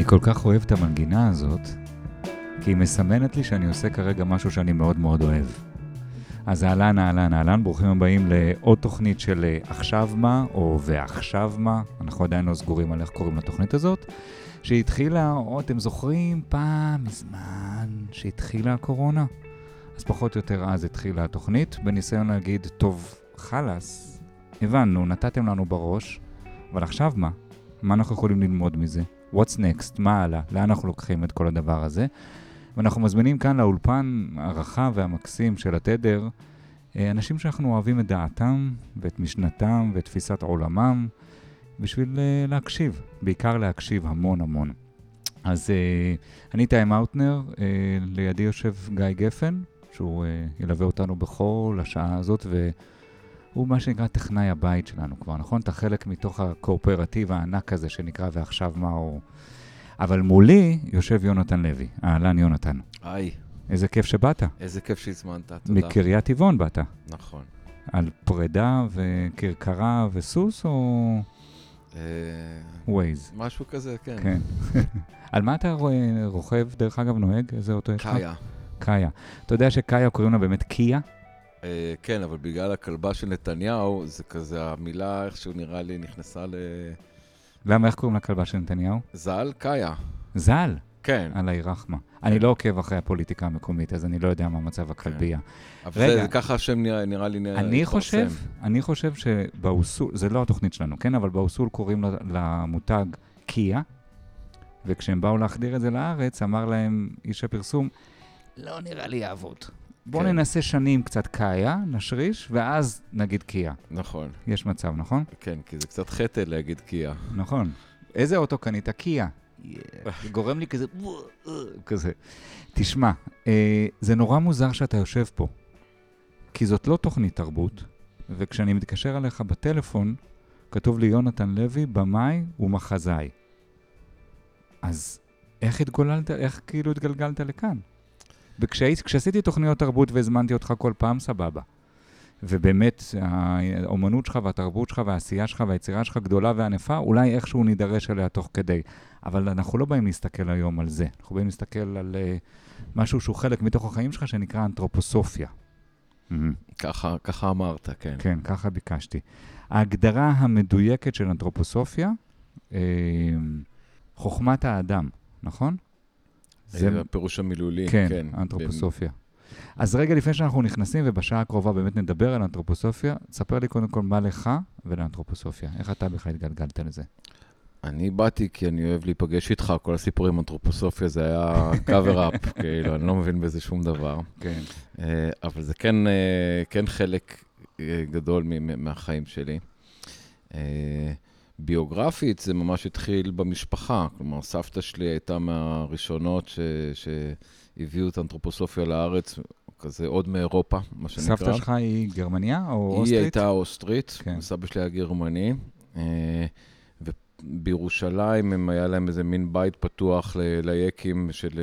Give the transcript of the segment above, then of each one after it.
אני כל כך אוהב את המנגינה הזאת, כי היא מסמנת לי שאני עושה כרגע משהו שאני מאוד מאוד אוהב. אז אהלן, אהלן, אהלן, ברוכים הבאים לעוד תוכנית של אה, עכשיו מה, או ועכשיו מה, אנחנו עדיין לא סגורים על איך קוראים לתוכנית הזאת, שהתחילה, או אתם זוכרים, פעם מזמן שהתחילה הקורונה. אז פחות או יותר אז התחילה התוכנית, בניסיון להגיד, טוב, חלאס, הבנו, נתתם לנו בראש, אבל עכשיו מה? מה אנחנו יכולים ללמוד מזה? What's next? מה הלאה? לאן אנחנו לוקחים את כל הדבר הזה? ואנחנו מזמינים כאן לאולפן הרחב והמקסים של התדר אה, אנשים שאנחנו אוהבים את דעתם ואת משנתם ואת תפיסת עולמם בשביל אה, להקשיב, בעיקר להקשיב המון המון. אז אה, אני טיים מאוטנר, לידי יושב גיא גפן, שהוא ילווה אותנו בכל השעה הזאת, והוא מה שנקרא טכנאי הבית שלנו כבר, נכון? אתה חלק מתוך הקואופרטיב הענק הזה שנקרא ועכשיו מה הוא... אבל מולי יושב יונתן לוי. אהלן, יונתן. היי. איזה כיף שבאת. איזה כיף שהזמנת, תודה. מקריית טבעון באת. נכון. על פרידה וכרכרה וסוס או ווייז? אה, משהו כזה, כן. כן. על מה אתה רוכב, דרך אגב, נוהג? איזה אוטו יש לך? קאיה. קאיה. אתה יודע שקאיה קוראים לה באמת קיה? אה, כן, אבל בגלל הכלבה של נתניהו, זה כזה, המילה איכשהו נראה לי נכנסה ל... למה, איך קוראים לכלבה של נתניהו? ז"ל קאיה. ז"ל? כן. אללה ירחמה. אני לא עוקב אחרי הפוליטיקה המקומית, אז אני לא יודע מה מצב הכלבייה. כן. אבל זה ככה השם נראה לי התפרסם. אני חושב, אני חושב שבאוסול, זה לא התוכנית שלנו, כן? אבל באוסול קוראים למותג קיה, וכשהם באו להחדיר את זה לארץ, אמר להם איש הפרסום, לא נראה לי יעבוד. בואו כן. ננסה שנים קצת קאיה, נשריש, ואז נגיד קיה. נכון. יש מצב, נכון? כן, כי זה קצת חטא להגיד קיה. נכון. איזה אוטו קנית? קיה. זה גורם לי כזה, כזה. תשמע, אה, זה נורא מוזר שאתה יושב פה, כי זאת לא תוכנית תרבות, וכשאני מתקשר אליך בטלפון, כתוב לי יונתן לוי, במאי ומחזאי. אז איך התגוללת, איך כאילו התגלגלת לכאן? וכשעשיתי תוכניות תרבות והזמנתי אותך כל פעם, סבבה. ובאמת, האומנות שלך והתרבות שלך והעשייה שלך והיצירה שלך גדולה וענפה, אולי איכשהו נידרש אליה תוך כדי. אבל אנחנו לא באים להסתכל היום על זה, אנחנו באים להסתכל על uh, משהו שהוא חלק מתוך החיים שלך, שנקרא אנתרופוסופיה. Mm-hmm. ככה, ככה אמרת, כן. כן, ככה ביקשתי. ההגדרה המדויקת של אנתרופוסופיה, uh, חוכמת האדם, נכון? זה הפירוש המילולי, כן. כן, אנתרופוסופיה. אז רגע לפני שאנחנו נכנסים, ובשעה הקרובה באמת נדבר על אנתרופוסופיה, תספר לי קודם כל מה לך ולאנתרופוסופיה. איך אתה בכלל התגלגלת לזה? אני באתי כי אני אוהב להיפגש איתך, כל הסיפורים אנתרופוסופיה זה היה cover up, כאילו, אני לא מבין בזה שום דבר. כן. אה, אבל זה כן, אה, כן חלק אה, גדול מהחיים שלי. ביוגרפית זה ממש התחיל במשפחה, כלומר, סבתא שלי הייתה מהראשונות ש... שהביאו את האנתרופוסופיה לארץ, כזה עוד מאירופה, מה שנקרא. סבתא שלך היא גרמניה או היא אוסטרית? היא הייתה אוסטרית, כן. סבא שלי היה גרמני. ובירושלים הם היה להם איזה מין בית פתוח ליקים של,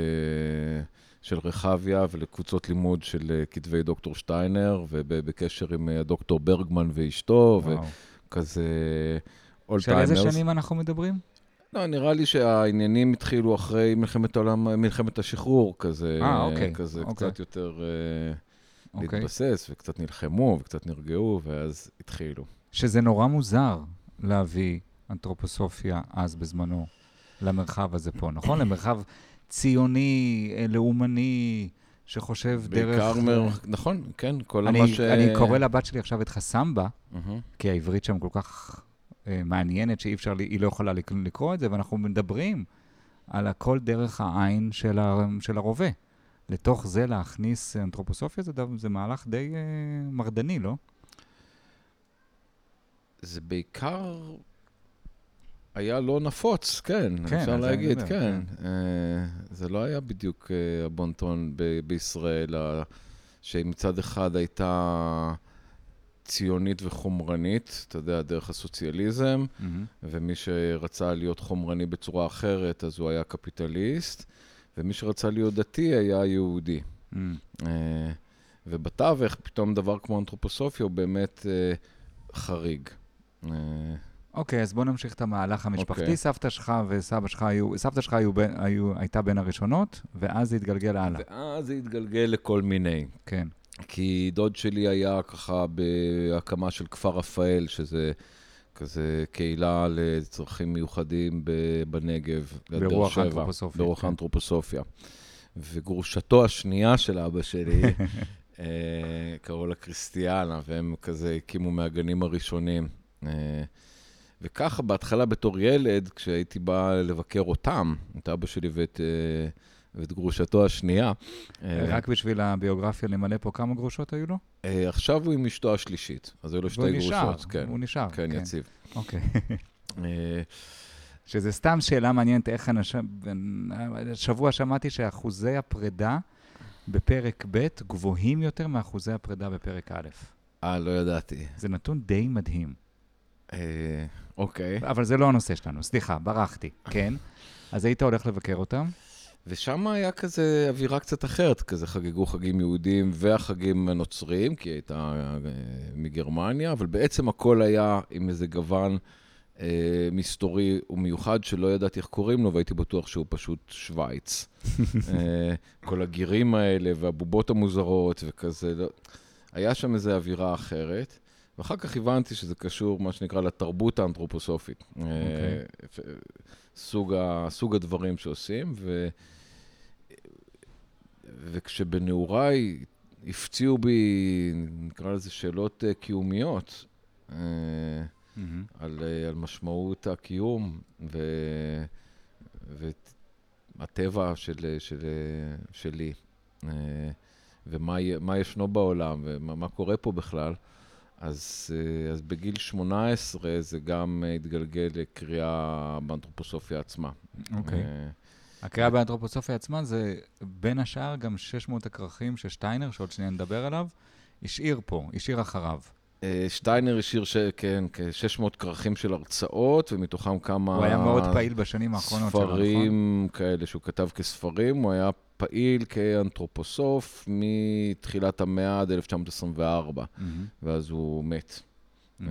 של רחביה ולקבוצות לימוד של כתבי דוקטור שטיינר, ובקשר עם הדוקטור ברגמן ואשתו, וואו. וכזה old timers. של איזה שנים אנחנו מדברים? לא, נראה לי שהעניינים התחילו אחרי מלחמת העולם, מלחמת השחרור, כזה, אה, אוקיי, כזה אוקיי. קצת יותר uh, אוקיי. להתבסס, וקצת נלחמו, וקצת נרגעו, ואז התחילו. שזה נורא מוזר להביא אנתרופוסופיה אז בזמנו למרחב הזה פה, נכון? למרחב ציוני, אה, לאומני, שחושב בעיקר דרך... בעיקר, מר... נכון, כן, כל אני, מה ש... אני קורא לבת שלי עכשיו את חסמבה, mm-hmm. כי העברית שם כל כך מעניינת שאי אפשר, היא לא יכולה לקרוא את זה, ואנחנו מדברים על הכל דרך העין של, ה, של הרובה. לתוך זה להכניס אנתרופוסופיה זה, זה מהלך די uh, מרדני, לא? זה בעיקר היה לא נפוץ, כן, כן אפשר להגיד, כן. כן. Uh, זה לא היה בדיוק uh, הבונטון ב- בישראל, שמצד אחד הייתה ציונית וחומרנית, אתה יודע, דרך הסוציאליזם, mm-hmm. ומי שרצה להיות חומרני בצורה אחרת, אז הוא היה קפיטליסט, ומי שרצה להיות דתי היה יהודי. Mm-hmm. Uh, ובתווך, פתאום דבר כמו אנתרופוסופיה הוא באמת uh, חריג. Uh, אוקיי, אז בוא נמשיך את המהלך המשפחתי. אוקיי. סבתא שלך וסבא שלך היו, סבתא שלך היו, היו, הייתה בין הראשונות, ואז זה התגלגל הלאה. ואז זה התגלגל לכל מיני. כן. כי דוד שלי היה ככה בהקמה של כפר רפאל, שזה כזה קהילה לצרכים מיוחדים בנגב, ברוח האנתרופוסופיה. ברוח כן. האנתרופוסופיה. וגרושתו השנייה של אבא שלי, אה, קראו לה קריסטיאנה, והם כזה הקימו מהגנים הראשונים. אה, וככה, בהתחלה בתור ילד, כשהייתי בא לבקר אותם, את אבא שלי ואת... אה, ואת גרושתו השנייה. רק בשביל הביוגרפיה למלא פה, כמה גרושות היו לו? עכשיו הוא עם אשתו השלישית, אז היו לו שתי גרושות. והוא נשאר, כן. הוא נשאר. כן, כן. יציב. אוקיי. שזה סתם שאלה מעניינת איך אנשים... השבוע שמעתי שאחוזי הפרידה בפרק ב' גבוהים יותר מאחוזי הפרידה בפרק א'. אה, לא ידעתי. זה נתון די מדהים. אה, אוקיי. אבל זה לא הנושא שלנו, סליחה, ברחתי, כן? אז היית הולך לבקר אותם? ושם היה כזה אווירה קצת אחרת, כזה חגגו חגים יהודים והחגים הנוצריים, כי היא הייתה אה, מגרמניה, אבל בעצם הכל היה עם איזה גוון אה, מסתורי ומיוחד שלא ידעתי איך קוראים לו, והייתי בטוח שהוא פשוט שווייץ. אה, כל הגירים האלה והבובות המוזרות וכזה, לא... היה שם איזו אווירה אחרת. ואחר כך הבנתי שזה קשור, מה שנקרא, לתרבות האנתרופוסופית. Okay. אה, אוקיי. סוג, ה, סוג הדברים שעושים, ו, וכשבנעוריי הפציעו בי, נקרא לזה שאלות אה, קיומיות, mm-hmm. על, על משמעות הקיום ו, והטבע של, של, שלי, ומה ישנו בעולם ומה קורה פה בכלל. אז, אה, אז בגיל 18 זה גם התגלגל לקריאה באנתרופוסופיה עצמה. אוקיי. Okay. אה, הקריאה באנתרופוסופיה עצמה זה בין השאר גם 600 הכרכים ששטיינר, שעוד שנייה נדבר עליו, השאיר פה, השאיר אחריו. אה, שטיינר השאיר, ש... כן, כ-600 כרכים של הרצאות, ומתוכם כמה... הוא היה מאוד פעיל בשנים האחרונות שלו, נכון? ספרים כאלה שהוא כתב כספרים, הוא היה פעיל כאנתרופוסוף מתחילת המאה עד 1924, mm-hmm. ואז הוא מת. Mm-hmm.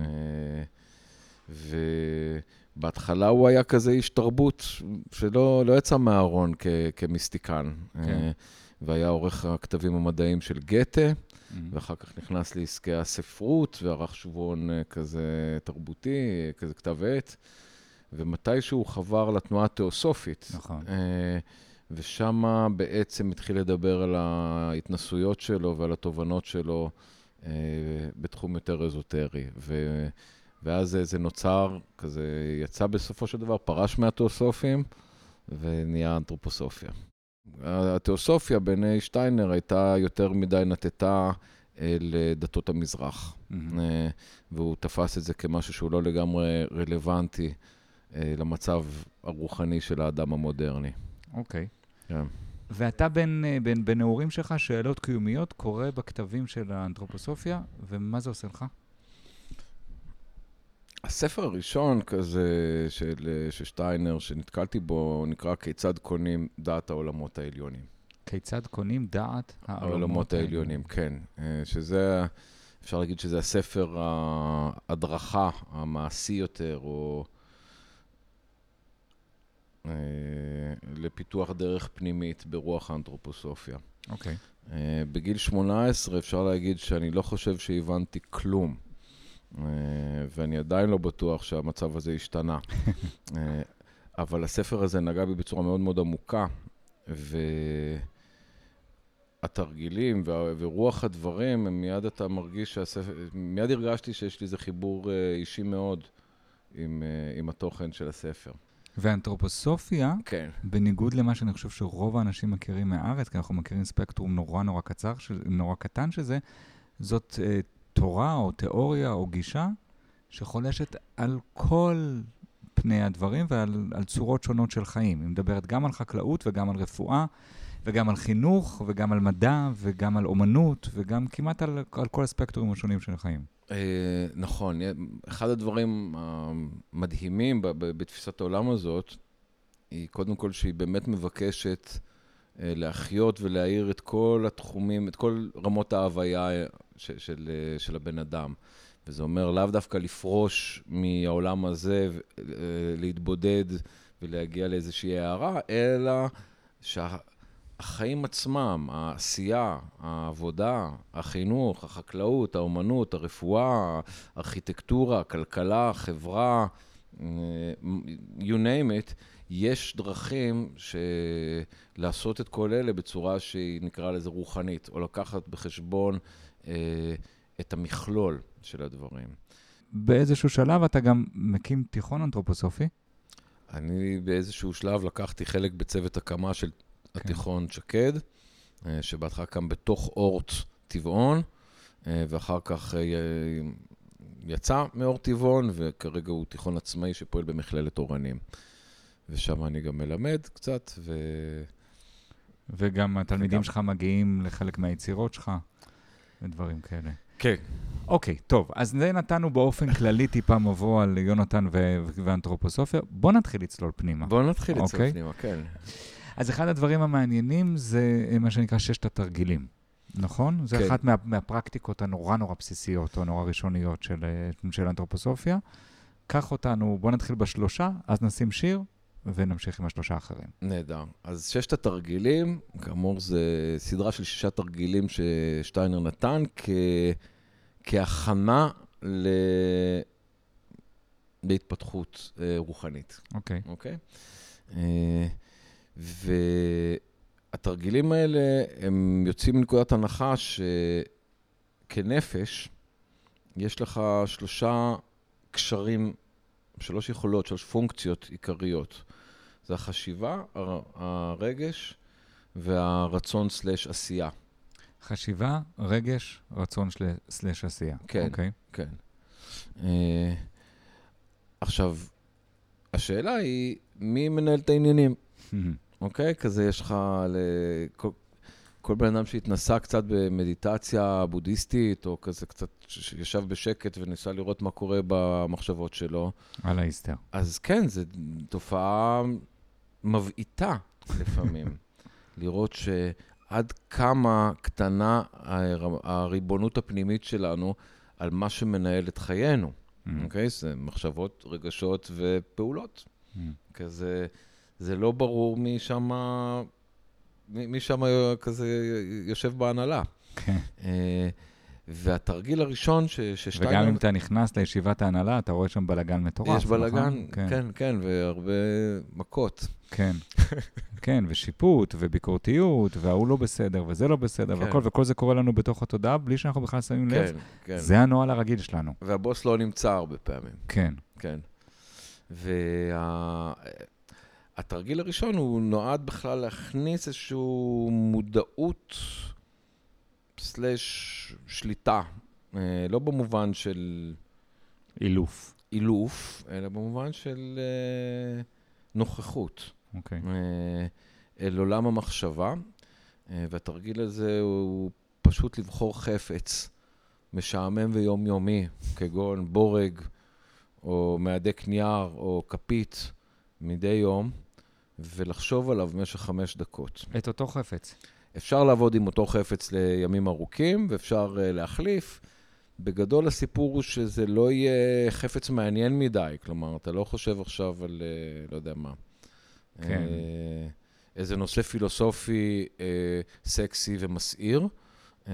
ובהתחלה הוא היה כזה איש תרבות שלא לא יצא מהארון כ, כמיסטיקן. כן. אה, והיה עורך הכתבים המדעיים של גתה, mm-hmm. ואחר כך נכנס לעסקי הספרות, וערך שבועון אה, כזה תרבותי, כזה כתב עת, ומתישהו הוא חבר לתנועה התיאוסופית. נכון. ושם בעצם התחיל לדבר על ההתנסויות שלו ועל התובנות שלו אה, בתחום יותר אזוטרי. ו, ואז זה נוצר, כזה יצא בסופו של דבר, פרש מהתיאוסופים ונהיה אנתרופוסופיה. התיאוסופיה בעיני שטיינר הייתה יותר מדי נטטה לדתות המזרח, mm-hmm. והוא תפס את זה כמשהו שהוא לא לגמרי רלוונטי אה, למצב הרוחני של האדם המודרני. אוקיי. Okay. כן. ואתה בין, אה, בין, בנעורים שלך, שאלות קיומיות, קורא בכתבים של האנתרופוסופיה, ומה זה עושה לך? הספר הראשון כזה של, אה, של שטיינר, שנתקלתי בו, נקרא כיצד קונים דעת העולמות העליונים. כיצד קונים דעת העולמות, העולמות העליונים? כן. אה, שזה, אפשר להגיד שזה הספר ההדרכה המעשי יותר, או... אה, לפיתוח דרך פנימית ברוח האנתרופוסופיה. אוקיי. Okay. בגיל 18 אפשר להגיד שאני לא חושב שהבנתי כלום, ואני עדיין לא בטוח שהמצב הזה השתנה. אבל הספר הזה נגע בי בצורה מאוד מאוד עמוקה, והתרגילים ורוח הדברים, מיד אתה מרגיש שהספר, מיד הרגשתי שיש לי איזה חיבור אישי מאוד עם, עם התוכן של הספר. ואנתרופוסופיה, כן. בניגוד למה שאני חושב שרוב האנשים מכירים מהארץ, כי אנחנו מכירים ספקטרום נורא נורא קצר, נורא קטן שזה, זאת אה, תורה או תיאוריה או גישה שחולשת על כל פני הדברים ועל צורות שונות של חיים. היא מדברת גם על חקלאות וגם על רפואה, וגם על חינוך, וגם על מדע, וגם על אומנות, וגם כמעט על, על כל הספקטרומים השונים של החיים. אה, נכון, אחד הדברים המדהימים בתפיסת העולם הזאת, היא קודם כל שהיא באמת מבקשת אה, להחיות ולהאיר את כל התחומים, את כל רמות ההוויה של, של, של הבן אדם. וזה אומר לאו דווקא לפרוש מהעולם הזה, אה, להתבודד ולהגיע לאיזושהי הערה, אלא שהחיים עצמם, העשייה, העבודה, החינוך, החקלאות, האומנות, הרפואה, הארכיטקטורה, הכלכלה, החברה, אה, you name it, יש דרכים ש... לעשות את כל אלה בצורה שהיא, נקרא לזה, רוחנית, או לקחת בחשבון אה, את המכלול של הדברים. באיזשהו שלב אתה גם מקים תיכון אנתרופוסופי? אני באיזשהו שלב לקחתי חלק בצוות הקמה של כן. התיכון שקד, אה, שבהתחלה קם בתוך אורט טבעון, אה, ואחר כך אה, יצא מאורט טבעון, וכרגע הוא תיכון עצמאי שפועל במכללת אורנים. ושם אני גם מלמד קצת, ו... וגם התלמידים שלך מגיעים לחלק מהיצירות שלך, ודברים כאלה. כן. אוקיי, טוב, אז זה נתנו באופן כללי טיפה מבוא על יונתן ואנתרופוסופיה. בוא נתחיל לצלול פנימה. בוא נתחיל לצלול אוקיי? פנימה, כן. אז אחד הדברים המעניינים זה מה שנקרא ששת התרגילים, נכון? כן. זה אחת מה, מהפרקטיקות הנורא נורא בסיסיות או נורא ראשוניות של, של אנתרופוסופיה. קח אותנו, בוא נתחיל בשלושה, אז נשים שיר, ונמשיך עם השלושה האחרים. נהדר. אז ששת התרגילים, כאמור, זה סדרה של שישה תרגילים ששטיינר נתן כ... כהכנה ל... להתפתחות אה, רוחנית. אוקיי. Okay. אוקיי? Okay? אה, והתרגילים האלה, הם יוצאים מנקודת הנחה שכנפש, יש לך שלושה קשרים, שלוש יכולות, שלוש פונקציות עיקריות. זה החשיבה, הרגש והרצון סלש עשייה. חשיבה, רגש, רצון סלש עשייה. כן, okay. אוקיי. כן. Uh, עכשיו, השאלה היא, מי מנהל את העניינים? אוקיי? okay? כזה יש לך לכל... כל בן אדם שהתנסה קצת במדיטציה בודהיסטית, או כזה קצת ישב בשקט וניסה לראות מה קורה במחשבות שלו. על ההיסטר. אז כן, זו תופעה מבעיטה לפעמים, לראות שעד כמה קטנה הריבונות הפנימית שלנו על מה שמנהל את חיינו. Mm. אוקיי? Okay? זה מחשבות, רגשות ופעולות. Mm. כזה, זה לא ברור מי שם, מי שם כזה יושב בהנהלה. כן. Okay. והתרגיל הראשון ש, ששטיינר... וגם אם אתה נכנס לישיבת ההנהלה, אתה רואה שם בלאגן מטורף, יש בלאגן, נכון? כן, כן, כן, והרבה מכות. כן, כן, ושיפוט, וביקורתיות, וההוא לא בסדר, וזה לא בסדר, כן. והכל, וכל זה קורה לנו בתוך התודעה, בלי שאנחנו בכלל שמים כן, לב. כן. זה הנוהל הרגיל שלנו. והבוס לא נמצא הרבה פעמים. כן. כן. וה... הראשון, הוא נועד בכלל להכניס איזושהי מודעות סלש שליטה, אה, לא במובן של... אילוף. אילוף, אלא במובן של אה, נוכחות. אוקיי. Okay. אה, אל עולם המחשבה, והתרגיל הזה הוא פשוט לבחור חפץ משעמם ויומיומי, כגון בורג, או מהדק נייר, או כפית, מדי יום, ולחשוב עליו במשך חמש דקות. את אותו חפץ. אפשר לעבוד עם אותו חפץ לימים ארוכים, ואפשר uh, להחליף. בגדול הסיפור הוא שזה לא יהיה חפץ מעניין מדי, כלומר, אתה לא חושב עכשיו על, uh, לא יודע מה. כן. Uh, איזה נושא פילוסופי uh, סקסי ומסעיר, uh,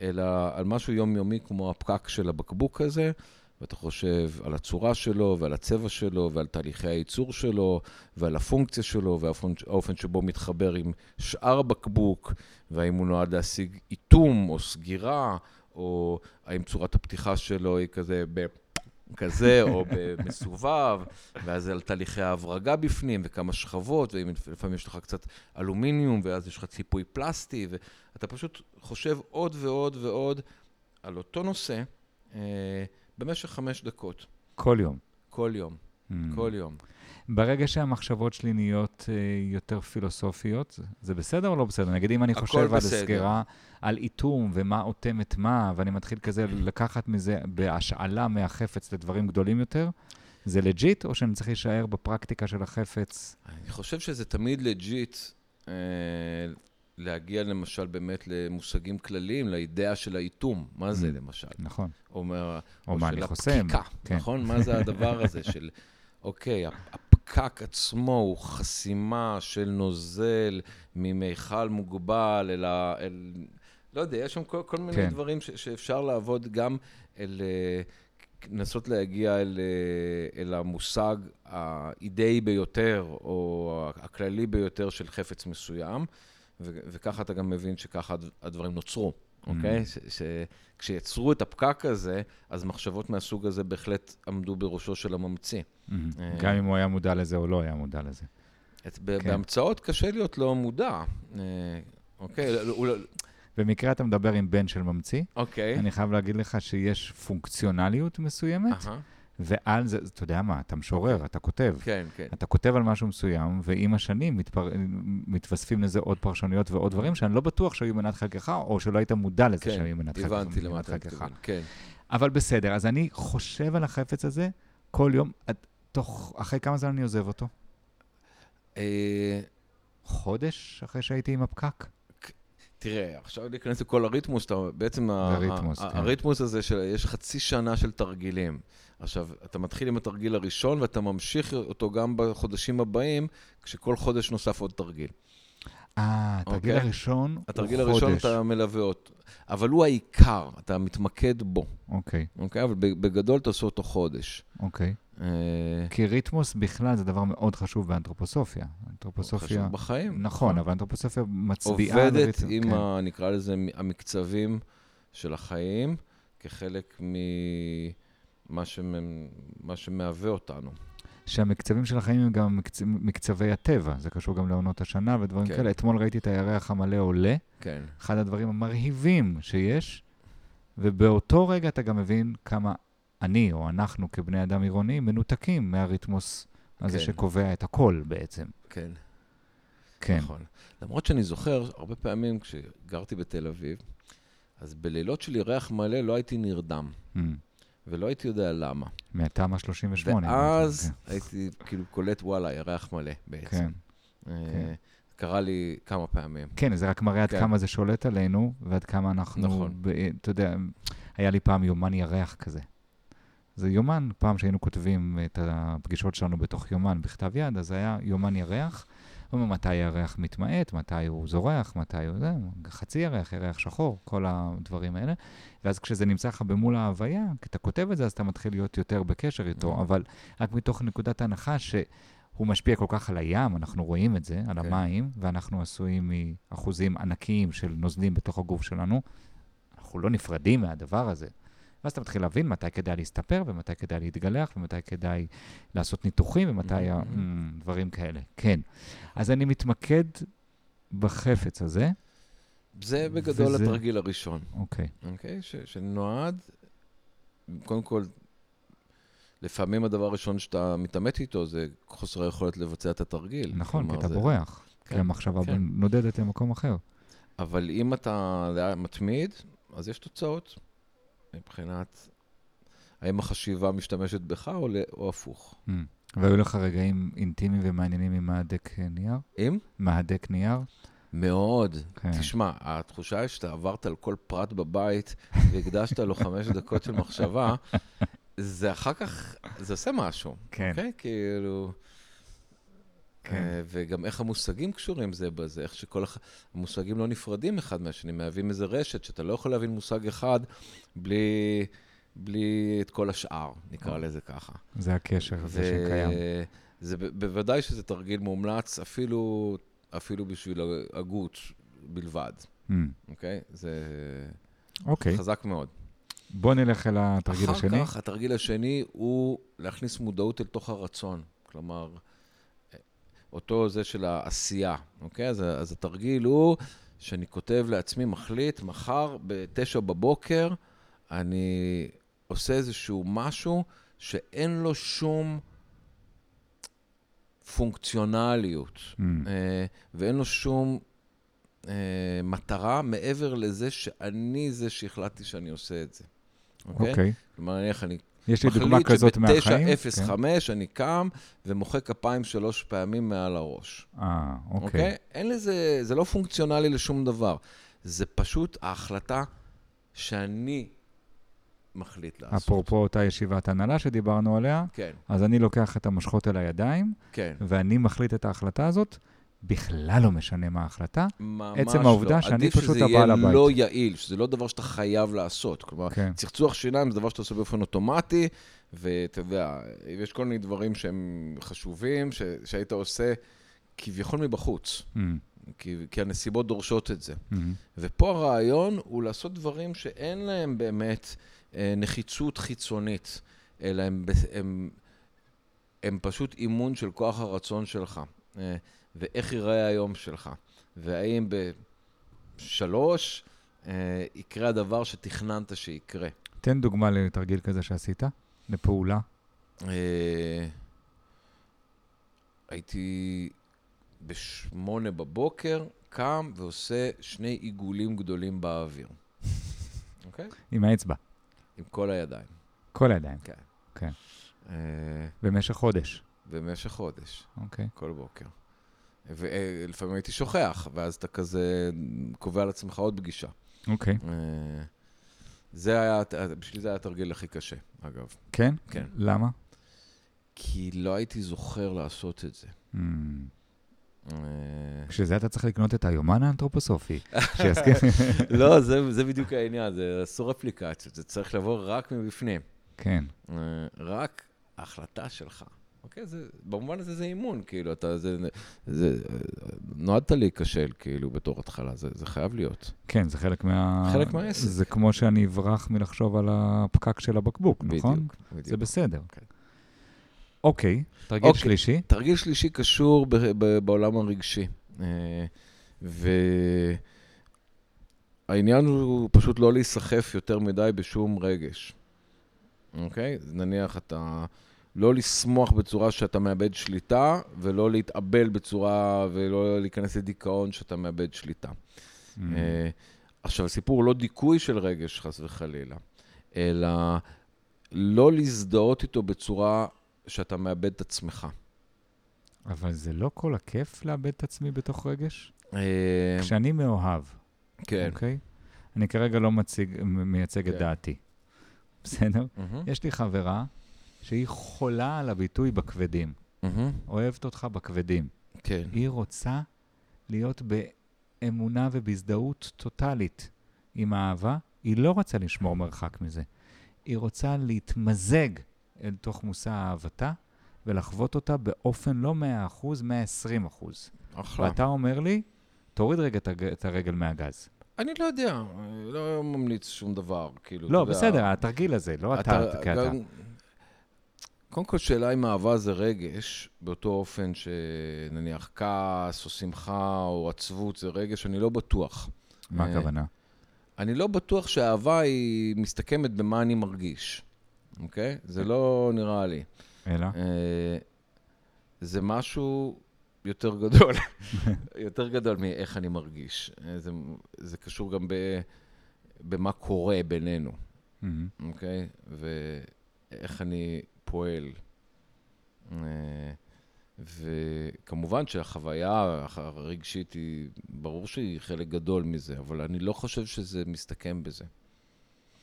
אלא על משהו יומיומי כמו הפקק של הבקבוק הזה, ואתה חושב על הצורה שלו, ועל הצבע שלו, ועל תהליכי הייצור שלו, ועל הפונקציה שלו, והאופן שבו מתחבר עם שאר בקבוק, והאם הוא נועד להשיג איתום או סגירה, או האם צורת הפתיחה שלו היא כזה ב... כזה, או במסובב, ואז על תהליכי ההברגה בפנים, וכמה שכבות, ולפעמים יש לך קצת אלומיניום, ואז יש לך ציפוי פלסטי, ואתה פשוט חושב עוד ועוד ועוד על אותו נושא. אה, במשך חמש דקות. כל יום. כל יום, mm. כל יום. ברגע שהמחשבות שלי נהיות uh, יותר פילוסופיות, זה בסדר או לא בסדר? נגיד, אם אני חושב. על הסגירה, על איתום ומה אוטם את מה, ואני מתחיל כזה לקחת מזה בהשאלה מהחפץ לדברים גדולים יותר, זה legit, או שאני צריך להישאר בפרקטיקה של החפץ? אני חושב שזה תמיד legit. אה, להגיע למשל באמת למושגים כלליים, לאידאה של האיתום, מה זה mm, למשל? נכון. או, מה, או, או מה אני חוסם. הפקיקה, כן. נכון? מה זה הדבר הזה של, אוקיי, הפקק עצמו הוא חסימה של נוזל ממיכל מוגבל אל ה... אל, לא יודע, יש שם כל, כל מיני כן. דברים ש, שאפשר לעבוד גם אל... לנסות להגיע אל, אל המושג האידאי ביותר, או הכללי ביותר של חפץ מסוים. ו- וככה אתה גם מבין שככה הדברים נוצרו, mm-hmm. אוקיי? שכשיצרו את הפקק הזה, אז מחשבות מהסוג הזה בהחלט עמדו בראשו של הממציא. Mm-hmm. גם אם הוא היה מודע לזה או לא היה מודע לזה. את, כן. בהמצאות קשה להיות לא מודע, אה, אוקיי? לא- במקרה אתה מדבר עם בן של ממציא. אוקיי. אני חייב להגיד לך שיש פונקציונליות מסוימת. Uh-huh. ועל זה, אתה יודע מה, אתה משורר, okay. אתה כותב. כן, כן. אתה כותב על משהו מסוים, ועם השנים מתפר... מתווספים לזה עוד פרשנויות ועוד דברים שאני לא בטוח שהיו מנת חלקך, או שלא היית מודע לזה כן, שהיו מנת חלקך. הבנתי למה אתה מתכוון, כן. אבל בסדר, אז אני חושב על החפץ הזה כל יום, תוך, אחרי כמה זמן אני עוזב אותו? אה, חודש אחרי שהייתי עם הפקק? תראה, עכשיו להיכנס לכל הריתמוס, אתה, בעצם הריתמוס, כן. הריתמוס הזה, של, יש חצי שנה של תרגילים. עכשיו, אתה מתחיל עם התרגיל הראשון, ואתה ממשיך אותו גם בחודשים הבאים, כשכל חודש נוסף עוד תרגיל. אה, התרגיל okay? הראשון הוא חודש. התרגיל הראשון אתה מלווה אותו. אבל הוא העיקר, אתה מתמקד בו. אוקיי. Okay. אוקיי? Okay? אבל בגדול אתה עושה אותו חודש. אוקיי. Okay. אה, כי ריתמוס בכלל זה דבר מאוד חשוב באנתרופוסופיה. אנתרופוסופיה... חשוב בחיים. נכון, אבל אנתרופוסופיה מצביעה... עובדת עם, כן. ה, נקרא לזה, המקצבים של החיים, כחלק ממה שמ, שמהווה אותנו. שהמקצבים של החיים הם גם מקצ... מקצבי הטבע, זה קשור גם לעונות השנה ודברים כן. כאלה. אתמול ראיתי את הירח המלא עולה, כן. אחד הדברים המרהיבים שיש, ובאותו רגע אתה גם מבין כמה אני או אנחנו כבני אדם עירוניים מנותקים מהריתמוס הזה כן. שקובע את הכל בעצם. כן. כן. נכון. למרות שאני זוכר, הרבה פעמים כשגרתי בתל אביב, אז בלילות של ירח מלא לא הייתי נרדם. Mm. ולא הייתי יודע למה. מהתמ"א 38. ואז כן. הייתי כאילו קולט, וואלה, ירח מלא בעצם. כן. אה, כן. קרה לי כמה פעמים. כן, זה רק מראה עד כן. כמה זה שולט עלינו, ועד כמה אנחנו, נכון. ב, אתה יודע, היה לי פעם יומן ירח כזה. זה יומן, פעם שהיינו כותבים את הפגישות שלנו בתוך יומן בכתב יד, אז היה יומן ירח. אומר מתי הירח מתמעט, מתי הוא זורח, מתי הוא זה, חצי ירח, ירח שחור, כל הדברים האלה. ואז כשזה נמצא לך במול ההוויה, כשאתה כותב את זה, אז אתה מתחיל להיות יותר בקשר איתו, mm-hmm. אבל רק מתוך נקודת הנחה שהוא משפיע כל כך על הים, אנחנו רואים את זה, על okay. כן. המים, ואנחנו עשויים מאחוזים ענקיים של נוזלים בתוך הגוף שלנו. אנחנו לא נפרדים מהדבר הזה. ואז אתה מתחיל להבין מתי כדאי להסתפר, ומתי כדאי להתגלח, ומתי כדאי לעשות ניתוחים, ומתי mm-hmm. דברים כאלה. כן. אז אני מתמקד בחפץ הזה. זה בגדול וזה... התרגיל הראשון. אוקיי. אוקיי? ש... שנועד, קודם כל, לפעמים הדבר הראשון שאתה מתעמת איתו זה חוסר היכולת לבצע את התרגיל. נכון, כי אתה זה... בורח. כן, כי המחשבה כן. נודדת למקום אחר. אבל אם אתה מתמיד, אז יש תוצאות. מבחינת האם החשיבה משתמשת בך או, או הפוך. Mm. והיו לך רגעים אינטימיים ומעניינים עם מהדק נייר? עם? מהדק נייר? מאוד. כן. תשמע, התחושה היא שאתה עברת על כל פרט בבית והקדשת לו חמש דקות של מחשבה, זה אחר כך, זה עושה משהו. כן. אוקיי? כאילו... כן. אה, וגם איך המושגים קשורים זה בזה, איך שכל המושגים לא נפרדים אחד מהשני, מהווים איזה רשת, שאתה לא יכול להבין מושג אחד בלי, בלי את כל השאר, נקרא אה. לזה ככה. זה הקשר הזה שקיים. זה בוודאי שזה תרגיל מומלץ, אפילו, אפילו בשביל הגות בלבד. Mm. אוקיי? זה אוקיי. חזק מאוד. בוא נלך אל התרגיל השני. אחר כך, התרגיל השני הוא להכניס מודעות אל תוך הרצון. כלומר, אותו זה של העשייה, אוקיי? אז, אז התרגיל הוא שאני כותב לעצמי, מחליט, מחר בתשע בבוקר, אני עושה איזשהו משהו שאין לו שום פונקציונליות, mm. אה, ואין לו שום אה, מטרה מעבר לזה שאני זה שהחלטתי שאני עושה את זה. אוקיי? Okay? אוקיי. כלומר, נניח אני יש לי דוגמה כזאת מהחיים. מחליט שב-9.05 כן. אני קם ומוחא כפיים שלוש פעמים מעל הראש. אה, אוקיי. אוקיי? אין לזה, זה לא פונקציונלי לשום דבר. זה פשוט ההחלטה שאני מחליט לעשות. אפרופו אותה ישיבת הנהלה שדיברנו עליה, כן. אז אני לוקח את המושכות אל הידיים, כן. ואני מחליט את ההחלטה הזאת. בכלל לא משנה מה ההחלטה. ממש עצם העובדה לא. שאני פשוט הבעל הבית. עדיף שזה יהיה לא יעיל, שזה לא דבר שאתה חייב לעשות. כלומר, כן. צחצוח שיניים זה דבר שאתה עושה באופן אוטומטי, ואתה יודע, יש כל מיני דברים שהם חשובים, ש... שהיית עושה כביכול מבחוץ. Mm. כי, כי הנסיבות דורשות את זה. Mm-hmm. ופה הרעיון הוא לעשות דברים שאין להם באמת אה, נחיצות חיצונית, אלא הם, הם, הם פשוט אימון של כוח הרצון שלך. אה, ואיך ייראה היום שלך. והאם בשלוש אה, יקרה הדבר שתכננת שיקרה. תן דוגמה לתרגיל כזה שעשית, לפעולה. אה, הייתי בשמונה בבוקר, קם ועושה שני עיגולים גדולים באוויר. אוקיי? Okay? עם האצבע. עם כל הידיים. כל הידיים. כן. כן. Uh, במשך חודש. במשך חודש. אוקיי. Okay. כל בוקר. ולפעמים הייתי שוכח, ואז אתה כזה קובע לעצמך עוד פגישה. אוקיי. Okay. זה היה, בשביל זה היה התרגיל הכי קשה, אגב. כן? כן. למה? כי לא הייתי זוכר לעשות את זה. Mm. בשביל זה אתה צריך לקנות את היומן האנתרופוסופי. לא, זה, זה בדיוק העניין, זה אסור אפליקציות, זה צריך לבוא רק מבפנים. כן. רק החלטה שלך. אוקיי? זה, במובן הזה זה אימון, כאילו, אתה, זה, זה, נועדת להיכשל, כאילו, בתור התחלה, זה, זה חייב להיות. כן, זה חלק מה... חלק מהעסק. זה כמו שאני אברח מלחשוב על הפקק של הבקבוק, בדיוק, נכון? בדיוק. בדיוק. זה בסדר. כן. אוקיי, תרגיל אוקיי, שלישי. תרגיל שלישי קשור ב, ב, בעולם הרגשי. אה, והעניין הוא פשוט לא להיסחף יותר מדי בשום רגש. אוקיי? נניח אתה... לא לשמוח בצורה שאתה מאבד שליטה, ולא להתאבל בצורה, ולא להיכנס לדיכאון שאתה מאבד שליטה. Mm. hmm עכשיו, הסיפור הוא לא דיכוי של רגש, חס וחלילה, אלא לא להזדהות איתו בצורה שאתה מאבד את עצמך. אבל זה לא כל הכיף לאבד את עצמי בתוך רגש? אה, כשאני מאוהב, כן. אוקיי? אני כרגע לא מציג, מייצג כן. את דעתי. בסדר? Mm-hmm. יש לי חברה שהיא חולה על הביטוי בכבדים. Mm-hmm. אוהבת אותך בכבדים. כן. היא רוצה להיות באמונה ובהזדהות טוטאלית עם האהבה. היא לא רוצה לשמור מרחק מזה. היא רוצה להתמזג אל תוך מושא אהבתה ולחוות אותה באופן לא 100%, 120%. אחלה. ואתה אומר לי, תוריד רגע את הרגל מהגז. אני לא יודע, לא ממליץ שום דבר, כאילו, לא, בסדר, התרגיל הזה, לא אתה כאתה. קודם כל, שאלה אם אהבה זה רגש, באותו אופן שנניח כעס או שמחה או עצבות זה רגש, אני לא בטוח. מה אה, הכוונה? אני לא בטוח שאהבה היא מסתכמת במה אני מרגיש, אוקיי? זה לא נראה לי. אלא? אה, זה משהו יותר גדול, יותר גדול מאיך אני מרגיש. אה, זה, זה קשור גם ב, במה קורה בינינו, אוקיי? ואיך אני פועל. אה, וכמובן שהחוויה הרגשית היא, ברור שהיא חלק גדול מזה, אבל אני לא חושב שזה מסתכם בזה.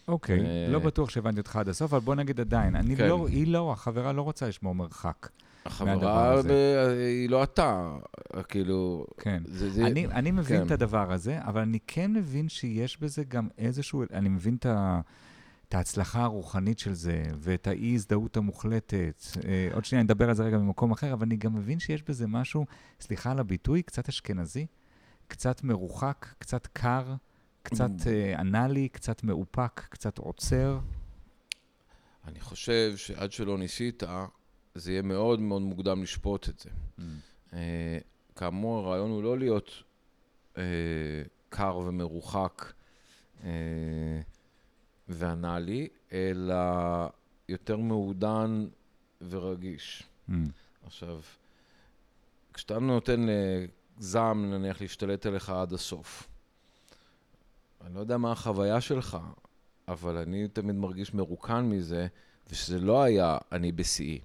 אוקיי, okay, לא בטוח שהבנתי אותך עד הסוף, אבל בוא נגיד עדיין, אני כן. לא, היא לא, החברה לא רוצה לשמור מרחק. החברה ב... היא לא אתה, כאילו... כן. זה, זה... אני, אני מבין כן. את הדבר הזה, אבל אני כן מבין שיש בזה גם איזשהו, אני מבין את ה... את ההצלחה הרוחנית של זה, ואת האי-הזדהות המוחלטת. אה, עוד שנייה נדבר על זה רגע במקום אחר, אבל אני גם מבין שיש בזה משהו, סליחה על הביטוי, קצת אשכנזי, קצת מרוחק, קצת קר, קצת mm. אה, אנאלי, קצת מאופק, קצת עוצר. אני חושב שעד שלא ניסית, זה יהיה מאוד מאוד מוקדם לשפוט את זה. Mm. אה, כאמור, הרעיון הוא לא להיות אה, קר ומרוחק. אה, ואנאלי, אלא יותר מעודן ורגיש. Mm. עכשיו, כשאתה נותן לזעם, נניח, להשתלט עליך עד הסוף, אני לא יודע מה החוויה שלך, אבל אני תמיד מרגיש מרוקן מזה, ושזה לא היה אני בשיאי.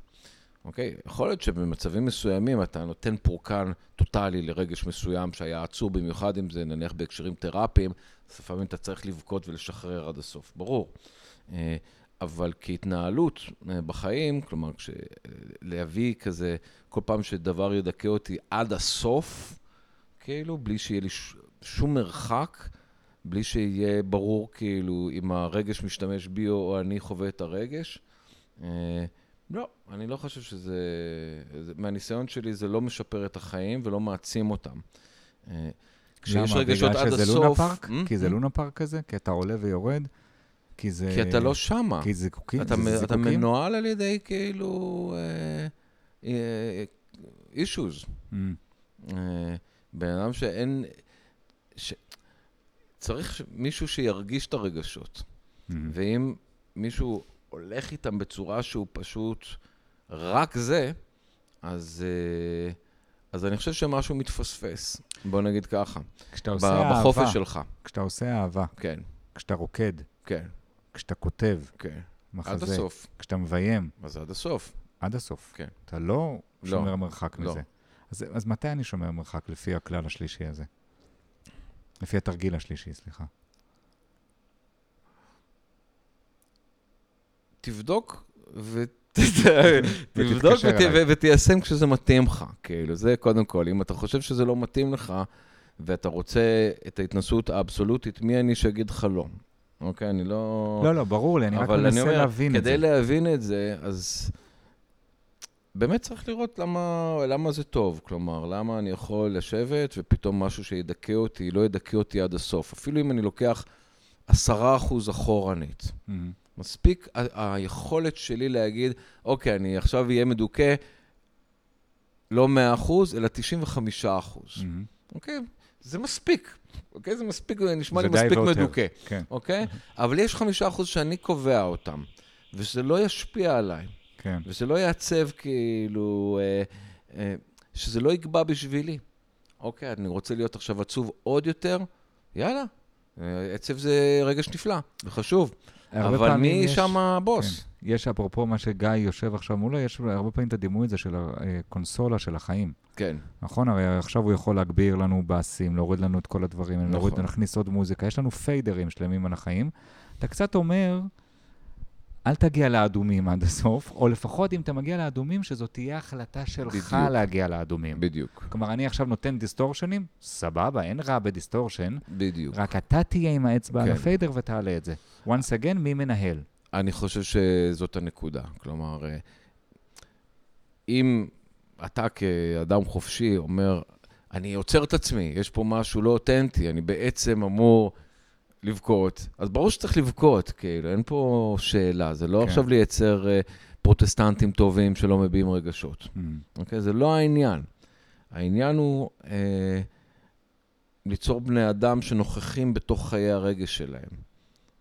אוקיי? יכול להיות שבמצבים מסוימים אתה נותן פורקן טוטאלי לרגש מסוים שהיה עצור, במיוחד אם זה נניח בהקשרים תרפיים, אז לפעמים אתה צריך לבכות ולשחרר עד הסוף, ברור. אה, אבל כהתנהלות אה, בחיים, כלומר, להביא כזה, כל פעם שדבר ידכא אותי עד הסוף, כאילו, בלי שיהיה לי שום מרחק, בלי שיהיה ברור כאילו אם הרגש משתמש בי או אני חווה את הרגש. אה, אני לא חושב שזה... מהניסיון שלי זה לא משפר את החיים ולא מעצים אותם. אה, כשיש רגשות עד הסוף... למה? בגלל שזה לונה פארק? Mm-hmm. כי זה לונה פארק כזה? כי אתה עולה ויורד? כי זה... כי אתה לא שמה. כי זה זיקוקים? אתה, זה אתה מנוהל על ידי כאילו... אישוז. אה, mm. אה, בן אדם שאין... ש... צריך מישהו שירגיש את הרגשות. Mm-hmm. ואם מישהו הולך איתם בצורה שהוא פשוט רק זה, אז, אה, אז אני חושב שמשהו מתפספס. בוא נגיד ככה. כשאתה עושה אהבה. בחופש שלך. כשאתה עושה אהבה. כן. כשאתה רוקד. כן. כשאתה כותב. כן. מחזה. עד הסוף. כשאתה מביים. אז עד הסוף. עד הסוף. כן. אתה לא, לא. שומר לא. מרחק לא. מזה. אז, אז מתי אני שומר מרחק לפי הכלל השלישי הזה? לפי התרגיל השלישי, סליחה. תבדוק תבדוק ותיישם כשזה מתאים לך, כאילו, זה קודם כל. אם אתה חושב שזה לא מתאים לך, ואתה רוצה את ההתנסות האבסולוטית, מי אני שאגיד לך לא? אוקיי, אני לא... לא, לא, ברור לי, אני רק מנסה אומר, להבין את זה. כדי להבין את זה, אז באמת צריך לראות למה, למה זה טוב. כלומר, למה אני יכול לשבת ופתאום משהו שידכא אותי, לא ידכא אותי עד הסוף. אפילו אם אני לוקח עשרה אחוז אחורנית. Mm-hmm. מספיק ה- היכולת שלי להגיד, אוקיי, אני עכשיו אהיה מדוכא לא 100%, אלא 95%. Mm-hmm. אוקיי? זה מספיק. אוקיי? זה מספיק, זה נשמע לי מספיק ויותר. מדוכא. כן. אוקיי? אבל יש 5% שאני קובע אותם, ושזה לא ישפיע עליי. כן. וזה לא יעצב כאילו, אה, אה, שזה לא יקבע בשבילי. אוקיי, אני רוצה להיות עכשיו עצוב עוד יותר, יאללה. אה, עצב זה רגש נפלא וחשוב. אבל מי שם הבוס? כן. יש, אפרופו מה שגיא יושב עכשיו מולו, יש הרבה פעמים את הדימוי הזה של הקונסולה של החיים. כן. נכון? הרי עכשיו הוא יכול להגביר לנו באסים, להוריד לנו את כל הדברים, נכון. להוריד, להכניס עוד מוזיקה. יש לנו פיידרים שלמים על החיים. אתה קצת אומר, אל תגיע לאדומים עד הסוף, או לפחות אם אתה מגיע לאדומים, שזאת תהיה החלטה שלך בדיוק. להגיע לאדומים. בדיוק. כלומר, אני עכשיו נותן דיסטורשנים, סבבה, אין רע ב distortion. בדיוק. רק אתה תהיה עם האצבע כן. על ה fader ותעלה את זה. Once again, מי מנהל? אני חושב שזאת הנקודה. כלומר, אה, אם אתה כאדם חופשי אומר, אני עוצר את עצמי, יש פה משהו לא אותנטי, אני בעצם אמור... לבכות, אז ברור שצריך לבכות, כאילו, אין פה שאלה, זה לא כן. עכשיו לייצר uh, פרוטסטנטים טובים שלא מביעים רגשות. Mm. אוקיי? Okay? זה לא העניין. העניין הוא uh, ליצור בני אדם שנוכחים בתוך חיי הרגש שלהם,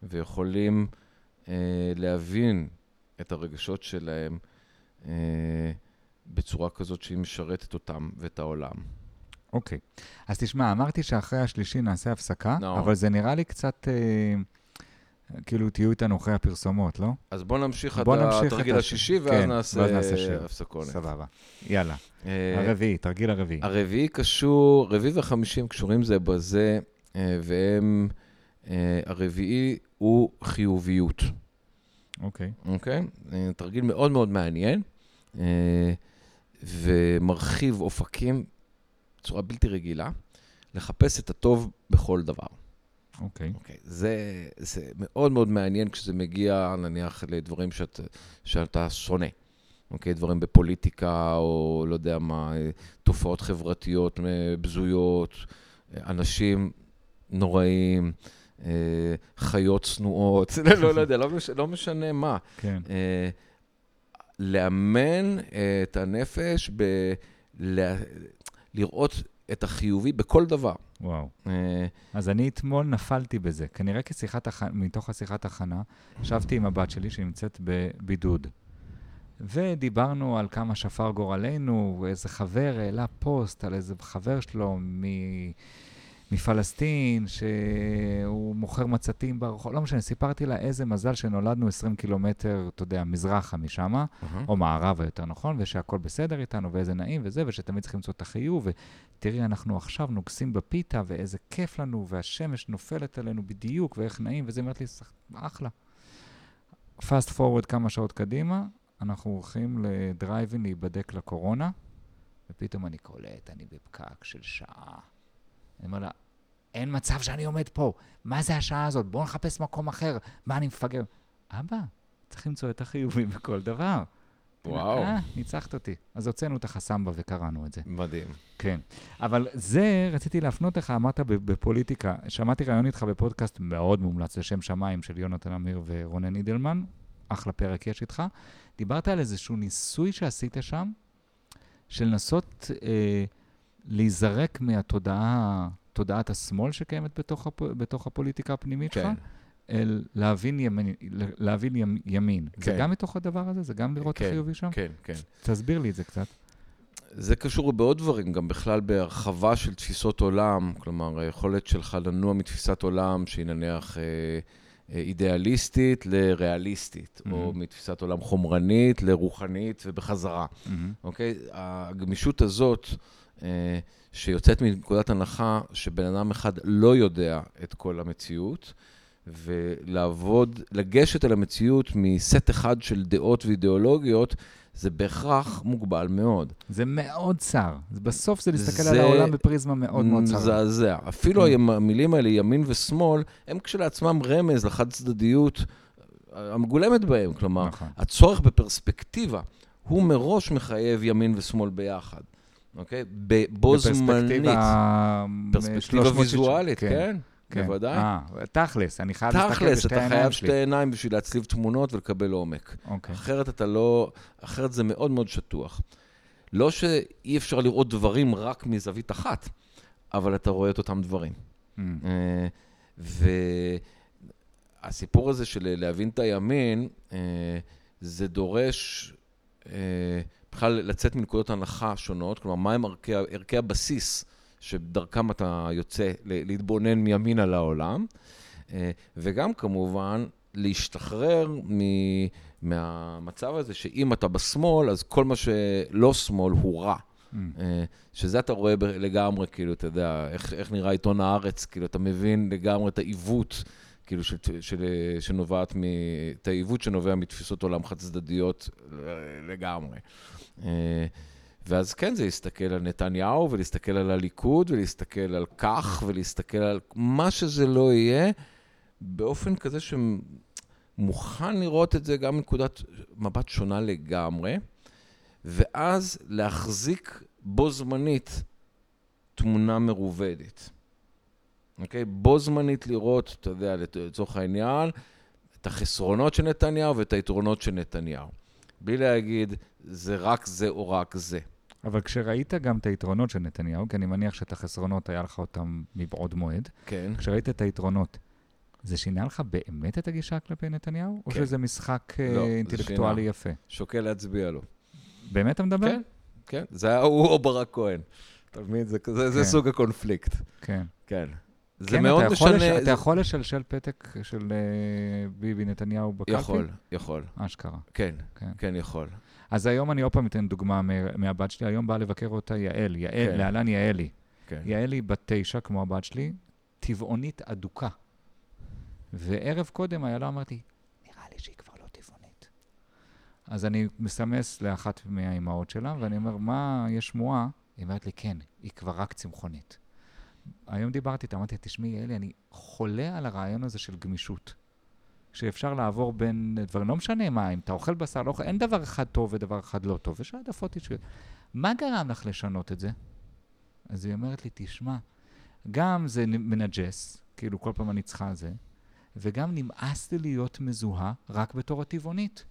ויכולים uh, להבין את הרגשות שלהם uh, בצורה כזאת שהיא משרתת אותם ואת העולם. אוקיי. Okay. אז תשמע, אמרתי שאחרי השלישי נעשה הפסקה, no. אבל זה נראה לי קצת... אה, כאילו, תהיו איתנו אחרי הפרסומות, לא? אז בוא נמשיך עד התרגיל השישי, ואז כן, נעשה, נעשה הפסקונת. סבבה. יאללה. אה, הרביעי, תרגיל הרביעי. הרביעי קשור, רביעי וחמישי הם קשורים זה בזה, אה, והם, אה, הרביעי הוא חיוביות. אוקיי. Okay. אוקיי? Okay? תרגיל מאוד מאוד מעניין, ומרחיב אופקים בצורה בלתי רגילה, לחפש את הטוב בכל דבר. אוקיי. Okay. אוקיי, okay. זה, זה מאוד מאוד מעניין כשזה מגיע, נניח, לדברים שאת, שאתה שונא. אוקיי, okay, דברים בפוליטיקה, או לא יודע מה, תופעות חברתיות בזויות, אנשים נוראים, חיות צנועות, לא, לא יודע, לא, מש, לא משנה מה. כן. אה, לאמן את הנפש ב... לראות את החיובי בכל דבר. וואו. אה, אז אני אתמול נפלתי בזה. כנראה כשיחת הכ... מתוך השיחת הכנה, ישבתי עם הבת שלי שנמצאת בבידוד. ודיברנו על כמה שפר גורלנו, איזה חבר העלה פוסט על איזה חבר שלו מ... מפלסטין, שהוא מוכר מצתים ברחוב, לא משנה, סיפרתי לה איזה מזל שנולדנו 20 קילומטר, אתה יודע, מזרחה משם, uh-huh. או מערבה יותר נכון, ושהכול בסדר איתנו, ואיזה נעים וזה, ושתמיד צריכים למצוא את החיוב, ותראי, אנחנו עכשיו נוגסים בפיתה, ואיזה כיף לנו, והשמש נופלת עלינו בדיוק, ואיך נעים, וזה אומרת לי, אחלה. fast forward כמה שעות קדימה, אנחנו הולכים לדרייבין להיבדק לקורונה, ופתאום אני קולט, אני בפקק של שעה. אני אומר לה, אין מצב שאני עומד פה, מה זה השעה הזאת? בואו נחפש מקום אחר, מה אני מפגר? אבא, צריך למצוא את החיובים בכל דבר. וואו. אה, ניצחת אותי. אז הוצאנו את החסם בה וקראנו את זה. מדהים. כן. אבל זה, רציתי להפנות לך, אמרת בפוליטיקה, שמעתי ראיון איתך בפודקאסט מאוד מומלץ לשם שמיים של יונתן אמיר ורונן אידלמן, אחלה פרק יש איתך. דיברת על איזשהו ניסוי שעשית שם, של לנסות אה, להיזרק מהתודעה, תודעת השמאל שקיימת בתוך, הפ, בתוך הפוליטיקה הפנימית כן. שלך, אל להבין ימין. להבין ימין. כן. זה גם מתוך הדבר הזה? זה גם לראות כן, חיובי שם? כן, כן. תסביר לי את זה קצת. זה קשור בעוד דברים, גם בכלל בהרחבה של תפיסות עולם, כלומר, היכולת שלך לנוע מתפיסת עולם שהיא נניח אה, אה, אידיאליסטית לריאליסטית, mm-hmm. או מתפיסת עולם חומרנית לרוחנית ובחזרה, mm-hmm. אוקיי? הגמישות הזאת, שיוצאת מנקודת הנחה שבן אדם אחד לא יודע את כל המציאות, ולעבוד, לגשת אל המציאות מסט אחד של דעות ואידיאולוגיות, זה בהכרח מוגבל מאוד. זה מאוד צר. בסוף זה להסתכל זה על העולם בפריזמה מאוד מאוד צרה. זה מזעזע. אפילו כן. המילים האלה, ימין ושמאל, הם כשלעצמם רמז לחד צדדיות המגולמת בהם. כלומר, נכון. הצורך בפרספקטיבה הוא מראש מחייב ימין ושמאל ביחד. אוקיי? בו זמנית. בפרספקטיבה ויזואלית, כן. כן. כן. בוודאי. אה, תכלס, אני חייב להסתכל בשתי העיניים שלי. תכלס, אתה חייב שתי עיניים בשביל להצליב תמונות ולקבל עומק. אוקיי. אחרת אתה לא, אחרת זה מאוד מאוד שטוח. לא שאי אפשר לראות דברים רק מזווית אחת, אבל אתה רואה את אותם דברים. Mm. אה, והסיפור הזה של להבין את הימין, אה, זה דורש אה, בכלל לצאת מנקודות הנחה שונות, כלומר, מהם ערכי, ערכי הבסיס שדרכם אתה יוצא להתבונן מימין על העולם, אה, וגם כמובן להשתחרר מ... מהמצב הזה שאם אתה בשמאל, אז כל מה שלא שמאל הוא רע. Mm. אה, שזה אתה רואה לגמרי, כאילו, אתה יודע, איך, איך נראה עיתון הארץ, כאילו, אתה מבין לגמרי את העיוות, כאילו, של, של, שנובעת, מ... את העיוות שנובע מתפיסות עולם חד צדדיות לגמרי. אה, ואז כן, זה להסתכל על נתניהו, ולהסתכל על הליכוד, ולהסתכל על כך, ולהסתכל על מה שזה לא יהיה, באופן כזה שמוכן לראות את זה גם מנקודת מבט שונה לגמרי, ואז להחזיק בו זמנית תמונה מרובדת. אוקיי? בו זמנית לראות, אתה יודע, לצורך העניין, את החסרונות של נתניהו ואת היתרונות של נתניהו. בלי להגיד, זה רק זה או רק זה. אבל כשראית גם את היתרונות של נתניהו, כי אני מניח שאת החסרונות היה לך אותם מבעוד מועד, כן. כשראית את היתרונות, זה שינה לך באמת את הגישה כלפי נתניהו? כן. או שזה משחק אה, לא, אינטלקטואלי זה יפה? שוקל להצביע לו. באמת אתה מדבר? כן, כן. זה היה הוא או ברק כהן. אתה מבין? זה, זה, כן. זה סוג הקונפליקט. כן. כן. זה כן, מאוד אתה משנה... לש... זה... אתה יכול לשלשל פתק של uh, ביבי נתניהו בקלפי? יכול, יכול. אשכרה. כן, כן, כן יכול. אז היום אני עוד פעם אתן דוגמה מהבת שלי, היום באה לבקר אותה יעל, יעל, כן. להלן יעלי. כן. יעלי בת תשע, כמו הבת שלי, טבעונית אדוקה. וערב קודם היה לה אמרתי, נראה לי שהיא כבר לא טבעונית. אז אני מסמס לאחת מהאימהות שלה, ואני אומר, מה, יש שמועה? היא אומרת לי, כן, היא כבר רק צמחונית. היום דיברתי איתה, אמרתי, תשמעי, יעלי, אני חולה על הרעיון הזה של גמישות. שאפשר לעבור בין דברים, לא משנה מה, אם אתה אוכל בשר, לא אוכל, אין דבר אחד טוב ודבר אחד לא טוב, יש העדפות אישיות. מה גרם לך לשנות את זה? אז היא אומרת לי, תשמע, גם זה מנג'ס, כאילו כל פעם אני צריכה זה, וגם נמאס לי להיות מזוהה רק בתור הטבעונית.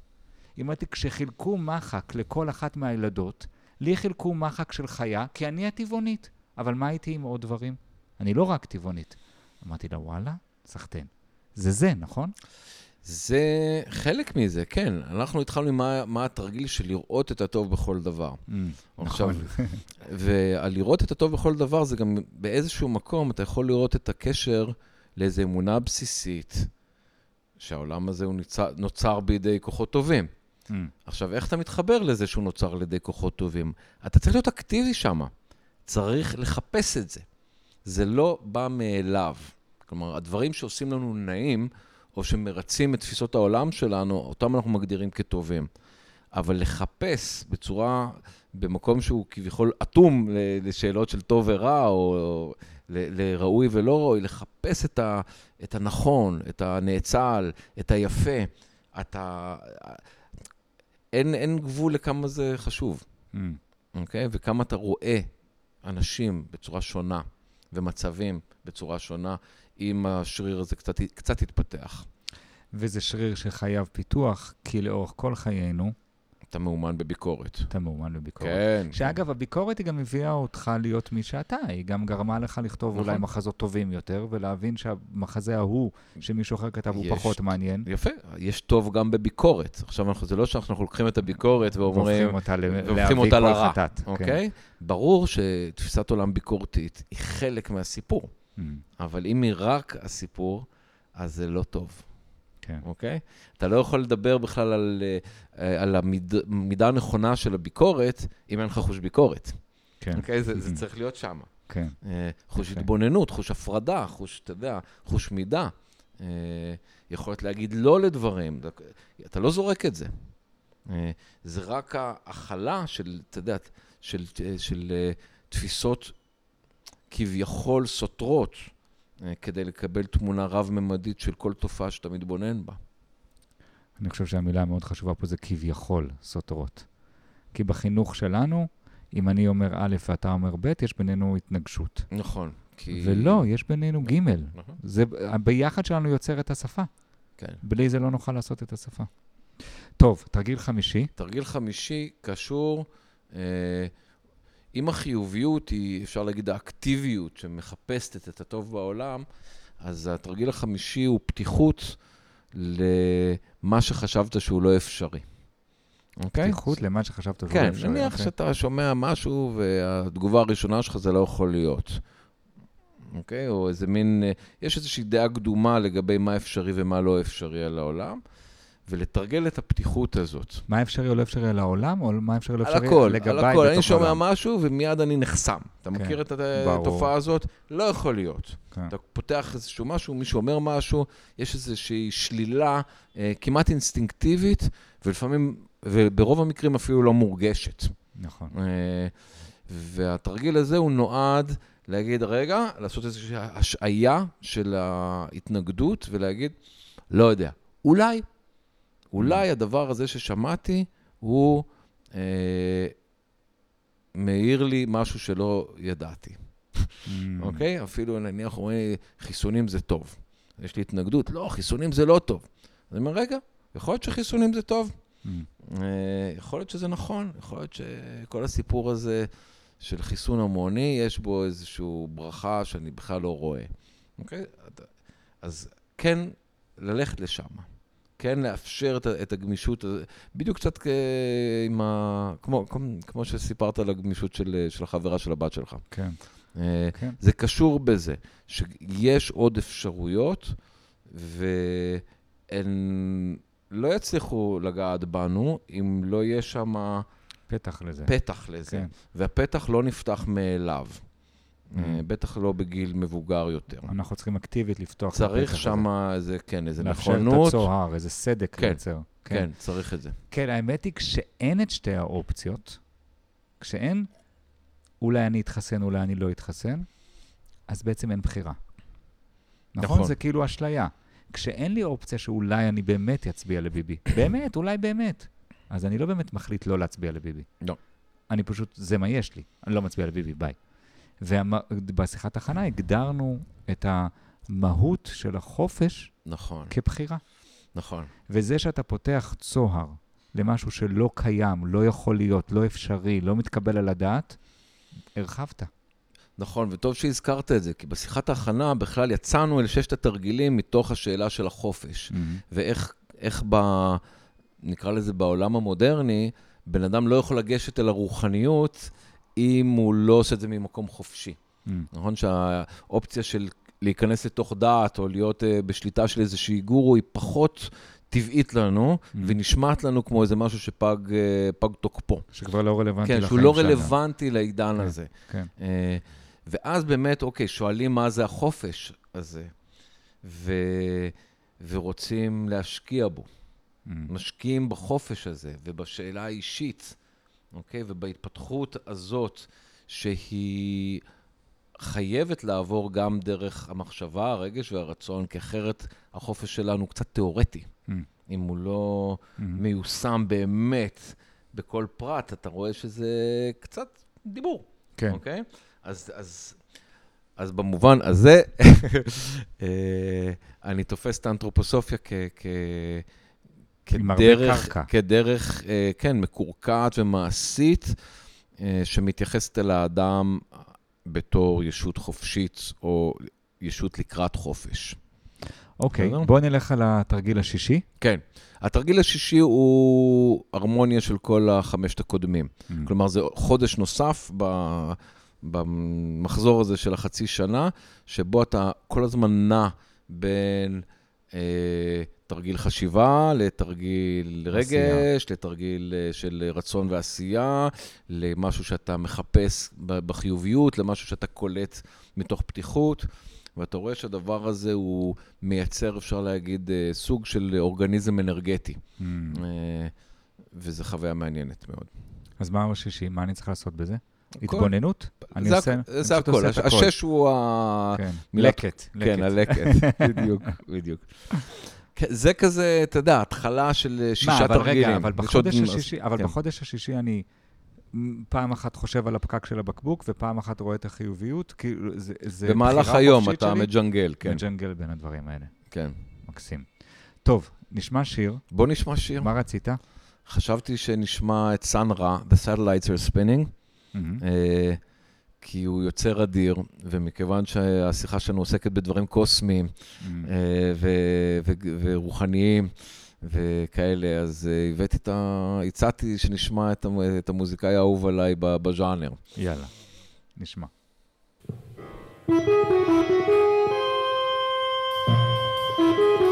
היא אומרת לי, כשחילקו מחק לכל אחת מהילדות, לי חילקו מחק של חיה, כי אני הטבעונית. אבל מה איתי עם עוד דברים? אני לא רק טבעונית. אמרתי לה, וואלה, סחטיין. זה זה, נכון? זה חלק מזה, כן. אנחנו התחלנו עם מה, מה התרגיל של לראות את הטוב בכל דבר. Mm, עכשיו, נכון. ועל לראות את הטוב בכל דבר, זה גם באיזשהו מקום, אתה יכול לראות את הקשר לאיזו אמונה בסיסית, שהעולם הזה הוא נוצר, נוצר בידי כוחות טובים. Mm. עכשיו, איך אתה מתחבר לזה שהוא נוצר על ידי כוחות טובים? אתה צריך להיות אקטיבי שם. צריך לחפש את זה. זה לא בא מאליו. כלומר, הדברים שעושים לנו נעים, או שמרצים את תפיסות העולם שלנו, אותם אנחנו מגדירים כטובים. אבל לחפש בצורה, במקום שהוא כביכול אטום לשאלות של טוב ורע, או לראוי ולא ראוי, לחפש את, ה, את הנכון, את הנאצל, את היפה. אתה... אין, אין גבול לכמה זה חשוב, mm. אוקיי? Mm. Okay? וכמה אתה רואה אנשים בצורה שונה, ומצבים בצורה שונה, אם השריר הזה קצת, קצת יתפתח. וזה שריר שחייב פיתוח, כי לאורך כל חיינו... אתה מאומן בביקורת. אתה מאומן בביקורת. כן. שאגב, הביקורת היא גם הביאה אותך להיות מי שאתה, היא גם גרמה לך לכתוב נכון. אולי מחזות טובים יותר, ולהבין שהמחזה ההוא שמישהו אחר כתב הוא פחות מעניין. יפה, יש טוב גם בביקורת. עכשיו, אנחנו, זה לא שאנחנו לוקחים את הביקורת ואומרים... והופכים אותה, להביא אותה לרע, חטאת. כן. אוקיי? כן. ברור שתפיסת עולם ביקורתית היא חלק מהסיפור, mm. אבל אם היא רק הסיפור, אז זה לא טוב. כן. אוקיי? אתה לא יכול לדבר בכלל על, אה, על המידה הנכונה של הביקורת, אם אין לך חוש ביקורת. כן. אוקיי? זה, זה צריך להיות שם. כן. אה, חוש okay. התבוננות, חוש הפרדה, חוש, אתה יודע, חוש מידה. אה, יכולת להגיד לא לדברים. אתה לא זורק את זה. זה רק ההכלה של, אתה יודע, של, של, של תפיסות כביכול סותרות. אה, כדי לקבל תמונה רב-ממדית של כל תופעה שאתה מתבונן בה. אני חושב שהמילה המאוד חשובה פה זה כביכול סותרות. כי בחינוך שלנו, אם אני אומר א' ואתה אומר ב', יש בינינו התנגשות. נכון. כי... ולא, יש בינינו ג'. נכון. זה, ביחד שלנו יוצר את השפה. כן. בלי זה לא נוכל לעשות את השפה. טוב, תרגיל חמישי. תרגיל חמישי קשור... אה, אם החיוביות היא, אפשר להגיד, האקטיביות שמחפשת את הטוב בעולם, אז התרגיל החמישי הוא פתיחות למה שחשבת שהוא לא אפשרי. אוקיי? פתיחות למה שחשבת שהוא לא כן, אפשרי. כן, נניח okay. שאתה שומע משהו והתגובה הראשונה שלך זה לא יכול להיות. אוקיי? או איזה מין, יש איזושהי דעה קדומה לגבי מה אפשרי ומה לא אפשרי על העולם. ולתרגל את הפתיחות הזאת. מה אפשרי או לא אפשרי על העולם, או מה אפשרי או לא אפשרי לגביי בתוך העולם? על הכל, אני שומע משהו ומיד אני נחסם. אתה כן, מכיר את התופעה הזאת? לא יכול להיות. כן. אתה פותח איזשהו משהו, מישהו אומר משהו, יש איזושהי שלילה אה, כמעט אינסטינקטיבית, ולפעמים, וברוב המקרים אפילו לא מורגשת. נכון. אה, והתרגיל הזה הוא נועד להגיד, רגע, לעשות איזושהי השעיה של ההתנגדות ולהגיד, לא יודע, אולי אולי הדבר הזה ששמעתי הוא אה, מאיר לי משהו שלא ידעתי. Mm. אוקיי? אפילו נניח אומרים, חיסונים זה טוב. יש לי התנגדות, לא, חיסונים זה לא טוב. אני אומר, רגע, יכול להיות שחיסונים זה טוב. Mm. אה, יכול להיות שזה נכון, יכול להיות שכל הסיפור הזה של חיסון המוני, יש בו איזושהי ברכה שאני בכלל לא רואה. אוקיי? אז כן, ללכת לשם. כן לאפשר את, את הגמישות, בדיוק קצת עם ה... כמו, כמו שסיפרת על הגמישות של, של החברה של הבת שלך. כן. אה, כן. זה קשור בזה, שיש עוד אפשרויות, והן לא יצליחו לגעת בנו אם לא יהיה שם... פתח לזה. פתח לזה. כן. והפתח לא נפתח מאליו. אה. בטח לא בגיל מבוגר יותר. אנחנו צריכים אקטיבית לפתוח את הפתח הזה. צריך שם איזה, כן, איזה נכונות. לאפשר את הצוהר, איזה סדק כן, לייצר. כן, כן, צריך את זה. כן, האמת היא, כשאין את שתי האופציות, כשאין, אולי אני אתחסן, אולי אני לא אתחסן, אז בעצם אין בחירה. נכון? נכון. זה כאילו אשליה. כשאין לי אופציה שאולי אני באמת אצביע לביבי, באמת, אולי באמת, אז אני לא באמת מחליט לא להצביע לביבי. לא. אני פשוט, זה מה יש לי, אני לא מצביע לביבי, ביי. ובשיחת הכנה הגדרנו את המהות של החופש נכון. כבחירה. נכון. וזה שאתה פותח צוהר למשהו שלא קיים, לא יכול להיות, לא אפשרי, לא מתקבל על הדעת, הרחבת. נכון, וטוב שהזכרת את זה, כי בשיחת ההכנה בכלל יצאנו אל ששת התרגילים מתוך השאלה של החופש. Mm-hmm. ואיך ב... נקרא לזה בעולם המודרני, בן אדם לא יכול לגשת אל הרוחניות אם הוא לא עושה את זה ממקום חופשי. Mm. נכון שהאופציה של להיכנס לתוך דעת או להיות uh, בשליטה של איזושהי גורו היא פחות טבעית לנו, mm. ונשמעת לנו כמו איזה משהו שפג uh, תוקפו. שכבר לא רלוונטי כן, לחיים שלנו. כן, שהוא לא רלוונטי לעידן כן, הזה. כן. Uh, ואז באמת, אוקיי, שואלים מה זה החופש הזה, ו... ורוצים להשקיע בו. Mm. משקיעים בחופש הזה ובשאלה האישית, אוקיי? ובהתפתחות הזאת, שהיא חייבת לעבור גם דרך המחשבה, הרגש והרצון, כי אחרת החופש שלנו קצת תיאורטי. Mm. אם הוא לא mm-hmm. מיושם באמת בכל פרט, אתה רואה שזה קצת דיבור. כן. אוקיי? אז, אז, אז במובן הזה, אה, אני תופס את האנתרופוסופיה כ... כ כדרך, כדרך, אה, כן, מקורקעת ומעשית, אה, שמתייחסת אל האדם בתור ישות חופשית או ישות לקראת חופש. אוקיי, okay, בוא נלך על התרגיל השישי. כן. התרגיל השישי הוא הרמוניה של כל החמשת הקודמים. Mm. כלומר, זה חודש נוסף ב... במחזור הזה של החצי שנה, שבו אתה כל הזמן נע בין אה, תרגיל חשיבה, לתרגיל רגש. לתרגיל אה, של רצון ועשייה, למשהו שאתה מחפש בחיוביות, למשהו שאתה קולט מתוך פתיחות. ואתה רואה שהדבר הזה הוא מייצר, אפשר להגיד, אה, סוג של אורגניזם אנרגטי. Mm. וזו חוויה מעניינת מאוד. אז מה השישי? מה אני צריך לעשות בזה? התבוננות? אני עושה... זה הכל, השש הוא ה... כן, לקט. כן, הלקט, בדיוק, בדיוק. זה כזה, אתה יודע, התחלה של אה, שישה תרגילים. רגע, אבל בחודש השישי, אבל כן. בחודש השישי אני פעם אחת חושב על הפקק של הבקבוק, ופעם אחת רואה את החיוביות, כי זה, זה במהלך היום אתה מג'נגל, כן. מג'נגל בין הדברים האלה. כן. מקסים. טוב, נשמע שיר. בוא נשמע שיר. מה רצית? חשבתי שנשמע את סאנרה, The Satellites are Spinning. Mm-hmm. כי הוא יוצר אדיר, ומכיוון שהשיחה שלנו עוסקת בדברים קוסמיים mm. ו- ו- ו- ורוחניים וכאלה, אז אה, הבאתי את ה... הצעתי שנשמע את, המ- את המוזיקאי האהוב עליי בז'אנר. יאללה, נשמע. thank you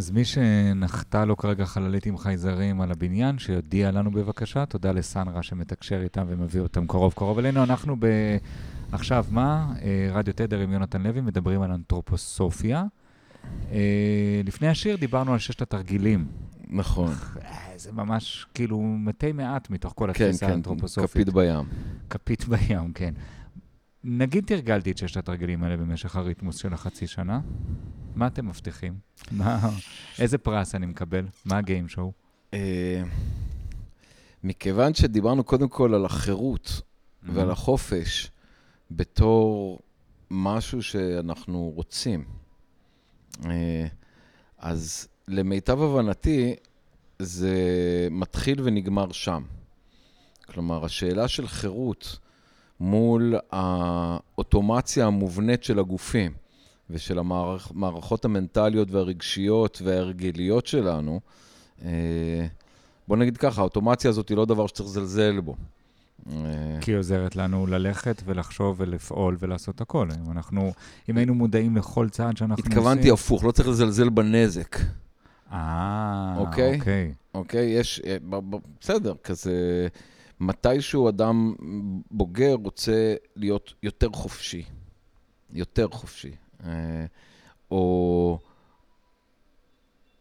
אז מי שנחתה לו כרגע חללית עם חייזרים על הבניין, שיודיע לנו בבקשה. תודה לסנרה שמתקשר איתם ומביא אותם קרוב קרוב אלינו. אנחנו ב... עכשיו, מה? אה, רדיו תדר עם יונתן לוי, מדברים על אנתרופוסופיה. אה, לפני השיר דיברנו על ששת התרגילים. נכון. אה, זה ממש כאילו מתי מעט מתוך כל כן, התפיסה כן, האנתרופוסופית. כן, כפית בים. כפית בים, כן. נגיד תרגלתי את ששת התרגילים האלה במשך הריתמוס של החצי שנה, מה אתם מבטיחים? מה, איזה פרס אני מקבל? מה הגיים שואו? אה, מכיוון שדיברנו קודם כל על החירות ועל החופש בתור משהו שאנחנו רוצים, אה, אז למיטב הבנתי, זה מתחיל ונגמר שם. כלומר, השאלה של חירות מול האוטומציה המובנית של הגופים ושל המערכות המנטליות והרגשיות וההרגליות שלנו, אה, בוא נגיד ככה, האוטומציה הזאת היא לא דבר שצריך לזלזל בו. אה, כי היא עוזרת לנו ללכת ולחשוב ולפעול ולעשות הכל. אם אנחנו, אם היינו מודעים לכל צעד שאנחנו עושים... התכוונתי הפוך, לא צריך לזלזל בנזק. אה, אוקיי. אוקיי, אוקיי יש, אה, בסדר, כזה, מתישהו אדם בוגר רוצה להיות יותר חופשי, יותר חופשי, אה, או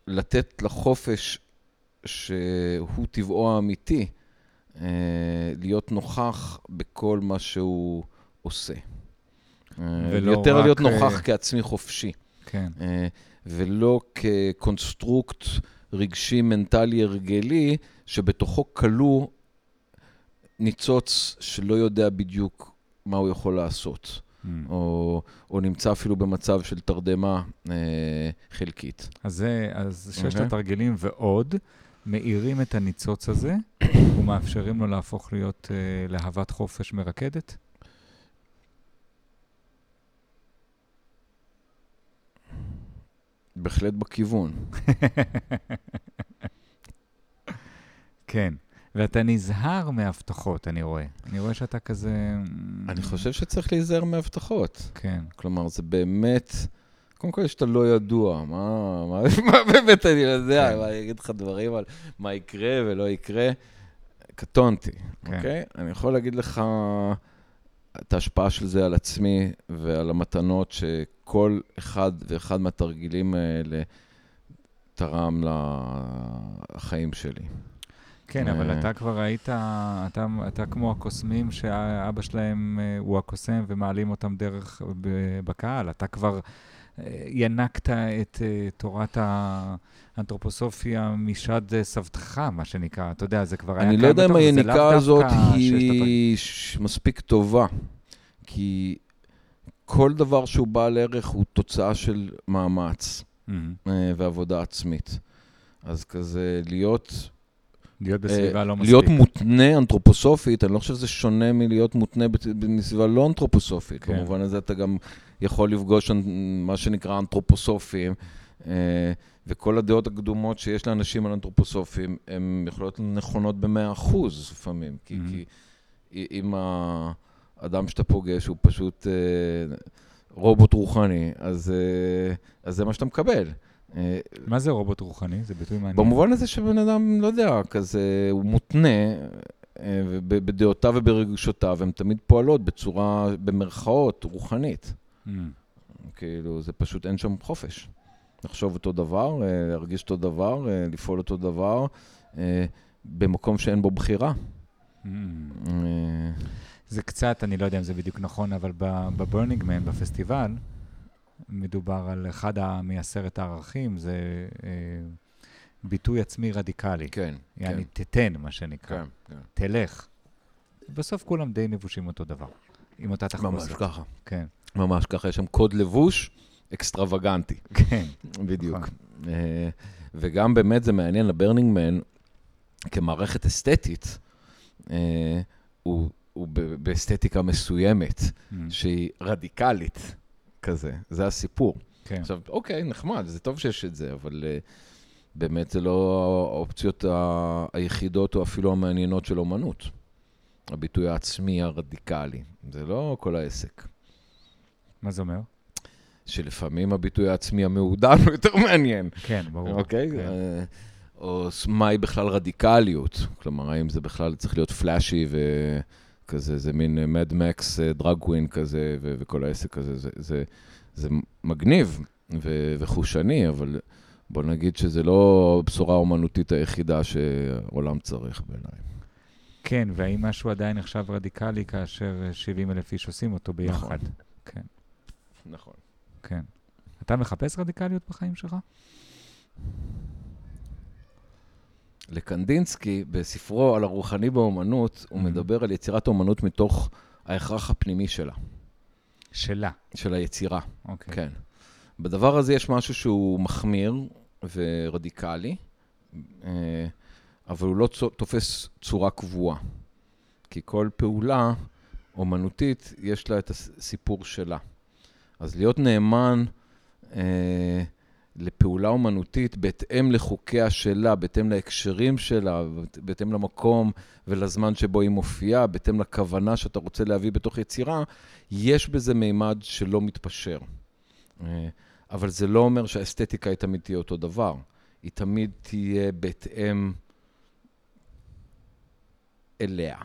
לתת לחופש שהוא טבעו האמיתי, אה, להיות נוכח בכל מה שהוא עושה. יותר רק... להיות נוכח כעצמי חופשי. כן. ולא כקונסטרוקט רגשי, מנטלי, הרגלי, שבתוכו כלוא ניצוץ שלא יודע בדיוק מה הוא יכול לעשות. Mm. או, או נמצא אפילו במצב של תרדמה אה, חלקית. אז, זה, אז ששת okay. התרגילים ועוד מאירים את הניצוץ הזה ומאפשרים לו להפוך להיות אה, להבת חופש מרקדת? בהחלט בכיוון. כן, ואתה נזהר מהבטחות, אני רואה. אני רואה שאתה כזה... אני חושב שצריך להיזהר מהבטחות. כן. כלומר, זה באמת... קודם כל, שאתה לא ידוע, מה, מה, מה באמת אני יודע, כן. מה, אני אגיד לך דברים על מה יקרה ולא יקרה. קטונתי, כן. אוקיי? אני יכול להגיד לך את ההשפעה של זה על עצמי ועל המתנות שכל אחד ואחד מהתרגילים האלה תרם לחיים שלי. כן, אבל אה, אתה כבר היית, אתה, אתה כמו הקוסמים שאבא שלהם אה, הוא הקוסם ומעלים אותם דרך בקהל. אתה כבר אה, ינקת את תורת האנתרופוסופיה משד סבתך, מה שנקרא. אתה יודע, זה כבר היה קיים אני לא יודע אם היניקה הזאת היא מספיק טובה, כי כל דבר שהוא בעל ערך הוא תוצאה של מאמץ mm-hmm. ועבודה עצמית. אז כזה להיות להיות בסביבה לא מספיק. להיות מותנה אנתרופוסופית, אני לא חושב שזה שונה מלהיות מותנה בסביבה לא אנתרופוסופית. כן. במובן הזה אתה גם יכול לפגוש מה שנקרא אנתרופוסופים, אה, וכל הדעות הקדומות שיש לאנשים על אנתרופוסופים, הן יכולות להיות נכונות במאה אחוז לפעמים. כי, mm-hmm. כי אם האדם שאתה פוגש הוא פשוט אה, רובוט רוחני, אז, אה, אז זה מה שאתה מקבל. מה זה רובוט רוחני? זה ביטוי מעניין. במובן הזה שבן אדם, לא יודע, כזה, הוא מותנה אה, בדעותיו וברגשותיו, הן תמיד פועלות בצורה, במרכאות, רוחנית. Mm. כאילו, זה פשוט, אין שם חופש. לחשוב אותו דבר, אה, להרגיש אותו דבר, אה, לפעול אותו דבר, במקום שאין בו בחירה. Mm. זה קצת, אני לא יודע אם זה בדיוק נכון, אבל בברנינג מן, בפסטיבל, מדובר על אחד מעשרת הערכים, זה אה, ביטוי עצמי רדיקלי. כן, יעני, כן. תתן, מה שנקרא. כן, כן. תלך. בסוף כולם די לבושים אותו דבר, עם אותה תחפושת. ממש ככה. כן. ממש ככה, יש שם קוד לבוש אקסטרווגנטי. כן. בדיוק. נכון. אה, וגם באמת זה מעניין, לברנינג מן, כמערכת אסתטית, אה, הוא, הוא באסתטיקה מסוימת, mm. שהיא רדיקלית. כזה, זה הסיפור. כן. עכשיו, אוקיי, נחמד, זה טוב שיש את זה, אבל uh, באמת זה לא האופציות ה- היחידות או אפילו המעניינות של אומנות. הביטוי העצמי הרדיקלי, זה לא כל העסק. מה זה אומר? שלפעמים הביטוי העצמי המעודן הוא יותר מעניין. כן, ברור. אוקיי? כן. אה, או מהי בכלל רדיקליות. כלומר, האם זה בכלל צריך להיות פלאשי וכזה, זה מין מד מקס דרג קווין כזה, ו- וכל העסק הזה, זה, זה, זה מגניב ו- וחושני, אבל בוא נגיד שזה לא הבשורה האומנותית היחידה שהעולם צריך בעיניי. כן, והאם משהו עדיין נחשב רדיקלי כאשר 70 אלף איש עושים אותו ביחד? נכון. כן, נכון. כן. אתה מחפש רדיקליות בחיים שלך? לקנדינסקי, בספרו על הרוחני באומנות, הוא Mhm. מדבר על יצירת אומנות מתוך ההכרח הפנימי שלה, שלה. של היצירה. אוקיי. כן. בדבר הזה יש משהו שהוא מחמיר ורדיקלי, אה, אבל הוא לא תופס צורה קבועה. כי כל פעולה אומנותית, יש לה את הסיפור שלה. אז להיות נאמן אה, לפעולה אומנותית בהתאם לחוקיה שלה, בהתאם להקשרים שלה, בהתאם למקום ולזמן שבו היא מופיעה, בהתאם לכוונה שאתה רוצה להביא בתוך יצירה, יש בזה מימד שלא מתפשר. אה, אבל זה לא אומר שהאסתטיקה היא תמיד תהיה אותו דבר. היא תמיד תהיה בהתאם אליה,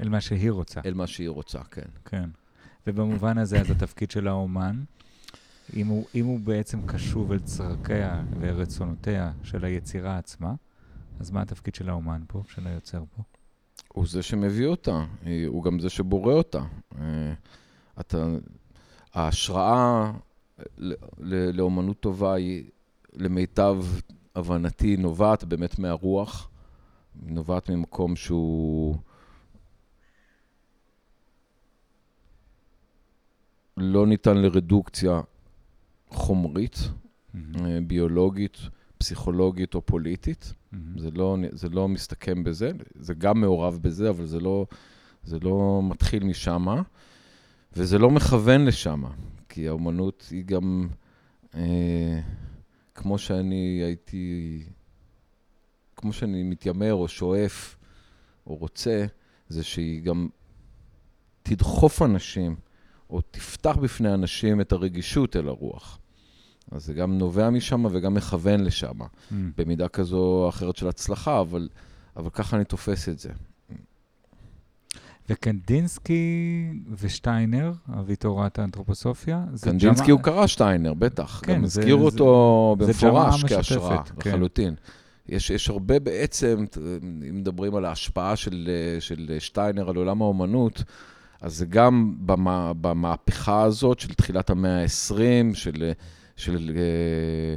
אל מה שהיא רוצה. אל מה שהיא רוצה, כן. כן. ובמובן הזה, אז התפקיד של האומן, אם הוא, אם הוא בעצם קשוב אל צרכיה ורצונותיה של היצירה עצמה, אז מה התפקיד של האומן פה, של היוצר פה? הוא זה שמביא אותה, הוא גם זה שבורא אותה. אה, אתה, ההשראה לאומנות טובה היא, למיטב הבנתי, נובעת באמת מהרוח, נובעת ממקום שהוא לא ניתן לרדוקציה חומרית, אה, ביולוגית, פסיכולוגית או פוליטית. מהמם. זה לא, זה לא מסתכם בזה, זה גם מעורב בזה, אבל זה לא, זה לא מתחיל משם, וזה לא מכוון לשם, כי האומנות היא גם, אה, כמו שאני הייתי, כמו שאני מתיימר או שואף או רוצה, זה שהיא גם תדחוף אנשים, או תפתח בפני אנשים את הרגישות אל הרוח. אז זה גם נובע משם וגם מכוון לשם. מהמם. במידה כזו או אחרת של הצלחה, אבל, אבל ככה אני תופס את זה. וקנדינסקי ושטיינר, אבי תורת האנתרופוסופיה, זה קנדינסקי ג'מה- הוא קרא שטיינר, בטח. כן, גם זה- הזכיר זה- אותו זה במפורש כהשראה, כן. לחלוטין. יש, יש הרבה בעצם, אם מדברים על ההשפעה של, של שטיינר על עולם האומנות, אז זה גם במה, במהפכה הזאת של תחילת המאה ה-20, של, של אה,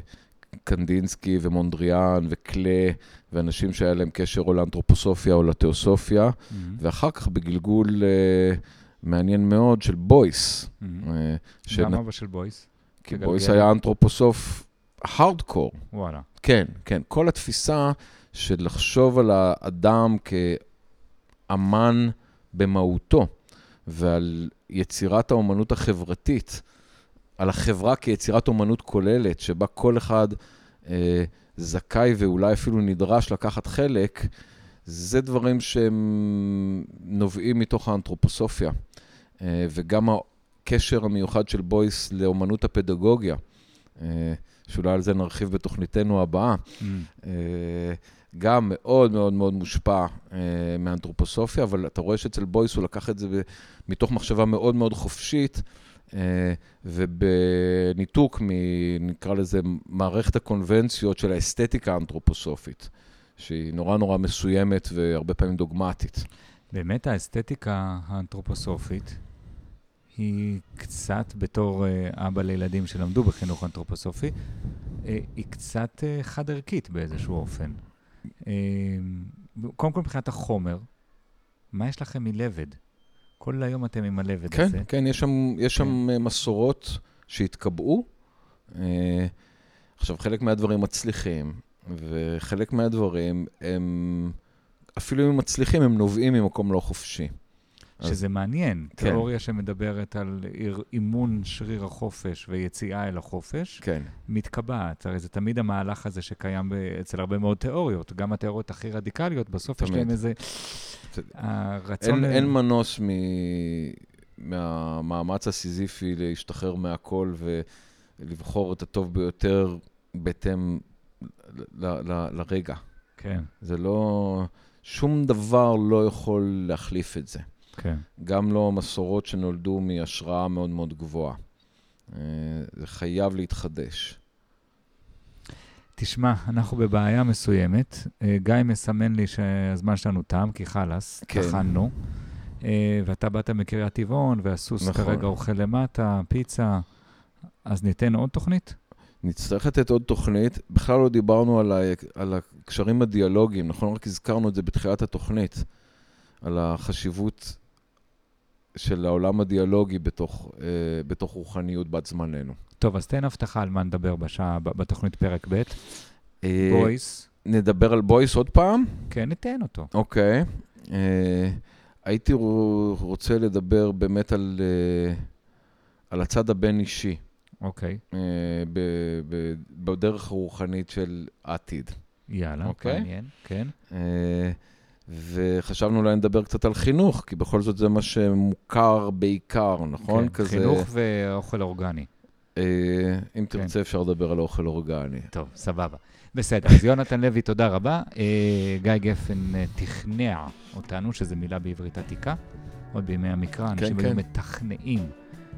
קנדינסקי ומונדריאן וקלה, ואנשים שהיה להם קשר או לאנתרופוסופיה או לתיאוסופיה, מהמם, ואחר כך בגלגול אה, מעניין מאוד של בויס. Mm-hmm. גם שנ- אבא של בויס? כי. בויס היה אנתרופוסוף הארדקור. וואלה. כן, כן. כל התפיסה של לחשוב על האדם כאמן במהותו, ועל יצירת האומנות החברתית, על החברה כיצירת אומנות כוללת, שבה כל אחד אה, זכאי ואולי אפילו נדרש לקחת חלק, זה דברים שהם נובעים מתוך האנתרופוסופיה. אה, וגם הקשר המיוחד של בויס לאומנות הפדגוגיה, אה, שאולי על זה נרחיב בתוכניתנו הבאה, מהמם. אה, גם מאוד מאוד מאוד מושפע אה, מאנתרופוסופיה, אבל אתה רואה שאצל בויס הוא לקח את זה ב- מתוך מחשבה מאוד מאוד חופשית, ובניתוק מ... נקרא לזה מערכת הקונבנציות של האסתטיקה האנתרופוסופית, שהיא נורא נורא מסוימת והרבה פעמים דוגמטית. באמת האסתטיקה האנתרופוסופית היא קצת, בתור אה, אבא לילדים שלמדו בחינוך אנתרופוסופי, אה, היא קצת אה, חד-ערכית באיזשהו אופן. אה, קודם כל מבחינת החומר, מה יש לכם מלבד? כל היום אתם עם הלבד כן, הזה. כן, יש שם, יש שם אה, מסורות שהתקבעו. אה, עכשיו, חלק מהדברים מצליחים, וחלק מהדברים הם, אפילו אם מצליחים, הם נובעים ממקום לא חופשי. אז- שזה מעניין, כן. תיאוריה שמדברת על אימון שריר החופש ויציאה אל החופש, כן, מתקבעת. הרי זה תמיד המהלך הזה שקיים ב- אצל הרבה מאוד תיאוריות. גם התיאוריות הכי רדיקליות, בסוף יש תמיד. להם איזה... הרצון... אין, מנוס מ... מהמאמץ הסיזיפי להשתחרר מהכל ולבחור את הטוב ביותר בהתאם ל, ל, לרגע. כן. זה לא... שום דבר לא יכול להחליף את זה. כן. גם לא מסורות שנולדו מהשראה מאוד מאוד גבוהה. אה, זה חייב להתחדש. תשמע, אנחנו בבעיה מסוימת. אה, גיא מסמן לי שהזמן שלנו תם, כי חלאס, כן. טחנו. אה, ואתה באת מקריית טבעון, והסוס נכון. כרגע אוכל למטה, פיצה, אז ניתן עוד תוכנית? נצטרך לתת עוד תוכנית. בכלל לא דיברנו על, ה, על הקשרים הדיאלוגיים, נכון? רק הזכרנו את זה בתחילת התוכנית, על החשיבות של העולם הדיאלוגי בתוך, אה, בתוך רוחניות בת זמננו. טוב, אז תן הבטחה על מה נדבר בשעה, בתוכנית פרק ב'. אה, בויס. נדבר על בויס עוד פעם? כן, ניתן אותו. אוקיי. אה, הייתי רוצה לדבר באמת על, אה, על הצד הבין-אישי. אוקיי. אה, בדרך הרוחנית של העתיד. יאללה, אוקיי? מעניין, כן. אה, וחשבנו אולי לדבר קצת על חינוך, כי בכל זאת זה מה שמוכר בעיקר, נכון? כן, כזה... חינוך ואוכל אורגני. אם כן. תרצה, אפשר לדבר על אוכל אורגני. טוב, סבבה. בסדר, אז יונתן לוי, תודה רבה. גיא גפן תכנע אותנו, שזו מילה בעברית עתיקה, עוד בימי המקרא, אנשים כן, היו כן. מתכנעים.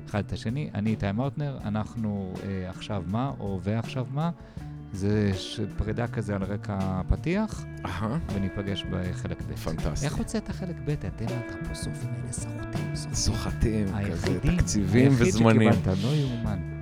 אחד את השני. אני איתי מאוטנר, אנחנו אה, עכשיו מה, או ועכשיו מה. זה פרידה כזה על רקע פתיח. וניפגש בחלק ב'. פנטסטי. איך הוצאת חלק ב'? אתם האנתרופוסופים האלה סוחטים, סוחטים, כזה תקציבים וזמנים. היחיד שקיבלת, לא יאומן.